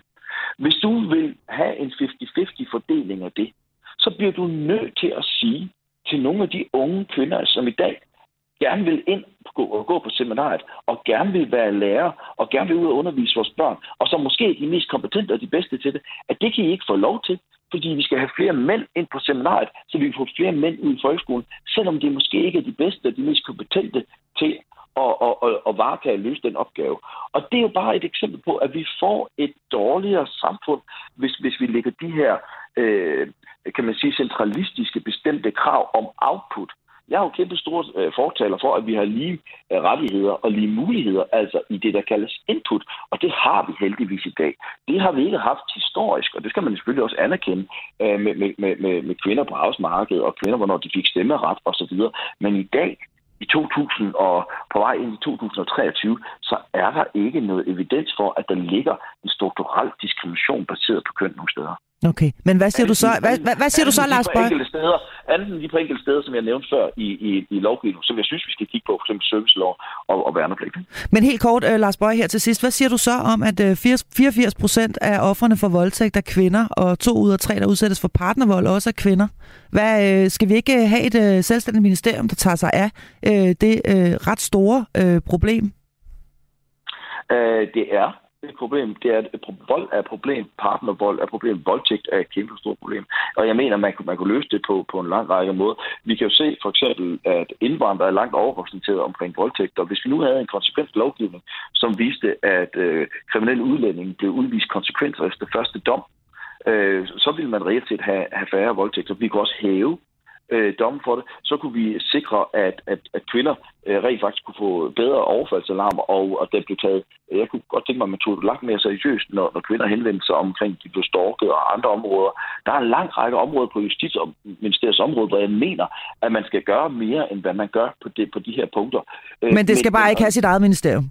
Hvis du vil have en 50-50 fordeling af det, så bliver du nødt til at sige til nogle af de unge kvinder, som i dag gerne vil ind og gå på seminariet, og gerne vil være lærer, og gerne vil ud og undervise vores børn, og som måske er de mest kompetente og de bedste til det, at det kan I ikke få lov til, fordi vi skal have flere mænd ind på seminariet, så vi kan få flere mænd ud i folkeskolen, selvom det måske ikke er de bedste og de mest kompetente til og, og, og, og varetage at løse den opgave. Og det er jo bare et eksempel på, at vi får et dårligere samfund, hvis, hvis vi lægger de her, øh, kan man sige, centralistiske bestemte krav om output. Jeg er jo kæmpe store øh, fortaler for, at vi har lige øh, rettigheder og lige muligheder, altså i det, der kaldes input. Og det har vi heldigvis i dag. Det har vi ikke haft historisk, og det skal man selvfølgelig også anerkende øh, med, med, med, med kvinder på arbejdsmarkedet og kvinder, hvornår de fik stemmeret osv. Men i dag, i 2000 og på vej ind i 2023, så er der ikke noget evidens for, at der ligger en strukturel diskrimination baseret på køn nogle steder. Okay, men hvad siger du så, hvad, hvad, hvad siger du så, Lars Bøge? Steder, anden lige på enkelte steder, som jeg nævnte før i, i, i lovgivningen, som jeg synes, vi skal kigge på, f.eks. servicelov og, og værnepligt. Men helt kort, uh, Lars Bøge, her til sidst. Hvad siger du så om, at uh, 84 procent af offerne for voldtægt er kvinder, og to ud af tre, der udsættes for partnervold, også er kvinder? Hvad, uh, skal vi ikke have et uh, selvstændigt ministerium, der tager sig af uh, det uh, ret store uh, problem? Uh, det er et problem, det er, at vold er et problem, partnervold er et problem, voldtægt er et kæmpe stort problem. Og jeg mener, man kunne, man kunne løse det på, på en lang række måder. Vi kan jo se for eksempel, at indvandrere er langt overrepræsenteret omkring voldtægt, og hvis vi nu havde en konsekvent lovgivning, som viste, at øh, kriminelle udlændinge blev udvist konsekvenser efter første dom, øh, så ville man reelt set have, have færre voldtægter. Vi kunne også hæve øh, domme for det, så kunne vi sikre, at, at, at kvinder øh, rent faktisk kunne få bedre overfaldsalarmer, og, og det blev taget, jeg kunne godt tænke mig, at man tog det langt mere seriøst, når, når kvinder henvendte sig omkring, de blev stalket og andre områder. Der er en lang række områder på Justitsministeriets område, hvor jeg mener, at man skal gøre mere, end hvad man gør på, det, på de her punkter. Øh, men det skal Men, bare ikke have sit eget ministerium?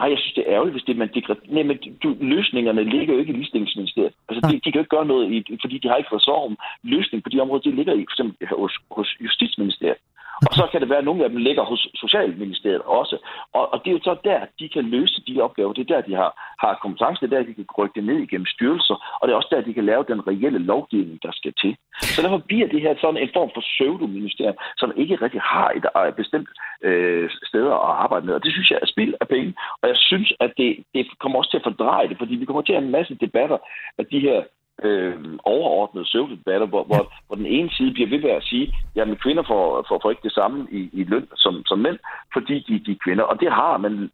Nej, jeg synes, det er ærgerligt, hvis det man degraderer. Nej, men du, løsningerne ligger jo ikke i ligestillingsministeriet. Altså, de, de kan jo ikke gøre noget, i, fordi de har ikke fået om løsning på de områder, de ligger i, for eksempel hos, hos Justitsministeriet. Og så kan det være, at nogle af dem ligger hos Socialministeriet også. Og, og det er jo så der, de kan løse de opgaver. Det er der, de har, har kompetence. Det er der, de kan rykke det ned igennem styrelser. Og det er også der, de kan lave den reelle lovgivning, der skal til. Så derfor bliver det her sådan en form for pseudoministerium, som ikke rigtig har et, øh, et bestemt øh, steder at arbejde med. Og det synes jeg er spild af penge. Og jeg synes, at det, det kommer også til at fordreje det, fordi vi kommer til at have en masse debatter af de her øh, overordnede pseudodebatter, hvor, hvor, hvor den ene side bliver ved med at sige, at kvinder får, får, får ikke det samme i, i løn som, som mænd, fordi de, de er kvinder. Og det har man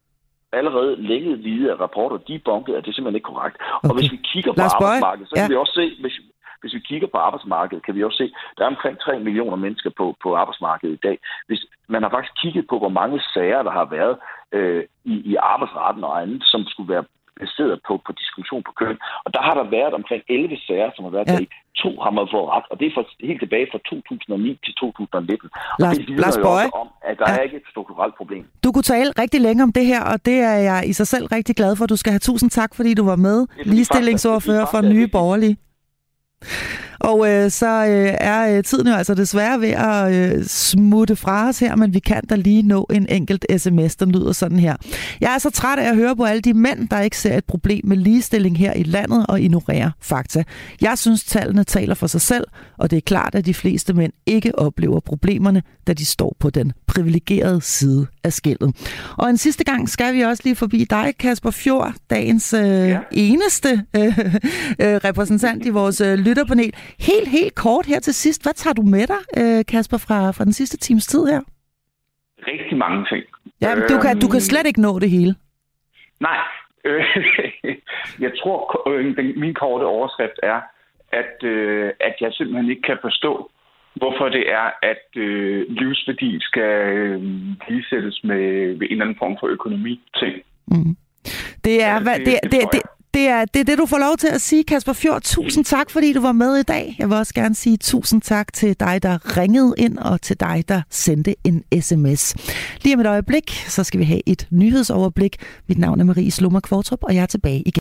allerede længe vide af rapporter, de er bunket, at det er simpelthen ikke korrekt. Okay. Og hvis vi kigger på arbejdsmarkedet, så kan ja. vi også se, hvis, hvis vi kigger på arbejdsmarkedet, kan vi også se, der er omkring 3 millioner mennesker på, på arbejdsmarkedet i dag. Hvis man har faktisk kigget på, hvor mange sager, der har været øh, i, i arbejdsretten og andet, som skulle være baseret på, på diskrimination på køn. Og der har der været omkring 11 sager, som har været ja. der i. To har man fået ret, og det er for, helt tilbage fra 2009 til 2019. Lars, og det vidner Lars Bøje. om, at der ja. er ikke et strukturelt problem. Du kunne tale rigtig længe om det her, og det er jeg i sig selv rigtig glad for. Du skal have tusind tak, fordi du var med. Ligestillingsordfører for Nye Borgerlige. Og øh, så øh, er øh, tiden jo altså desværre ved at øh, smutte fra os her, men vi kan da lige nå en enkelt sms, der lyder sådan her. Jeg er så træt af at høre på alle de mænd, der ikke ser et problem med ligestilling her i landet og ignorerer fakta. Jeg synes, tallene taler for sig selv, og det er klart, at de fleste mænd ikke oplever problemerne, da de står på den privilegerede side af skældet. Og en sidste gang skal vi også lige forbi dig, Kasper Fjord, dagens øh, ja. eneste øh, øh, repræsentant i vores øh, lytterpanel. Helt, helt kort her til sidst. Hvad tager du med dig, øh, Kasper, fra, fra den sidste times tid her? Rigtig mange ting. Ja, men du, kan, du kan slet ikke nå det hele. Nej. Jeg tror, øh, den, min korte overskrift er, at, øh, at jeg simpelthen ikke kan forstå, hvorfor det er, at øh, livsværdi skal øh, ligesættes med, med en eller anden form for økonomi-ting. Mm. Det er, hvad, det, det, det, det, det er, det er det, du får lov til at sige, Kasper Fjord. Tusind tak, fordi du var med i dag. Jeg vil også gerne sige tusind tak til dig, der ringede ind, og til dig, der sendte en sms. Lige om et øjeblik, så skal vi have et nyhedsoverblik. Mit navn er Marie Slummer Kvartrup, og jeg er tilbage igen.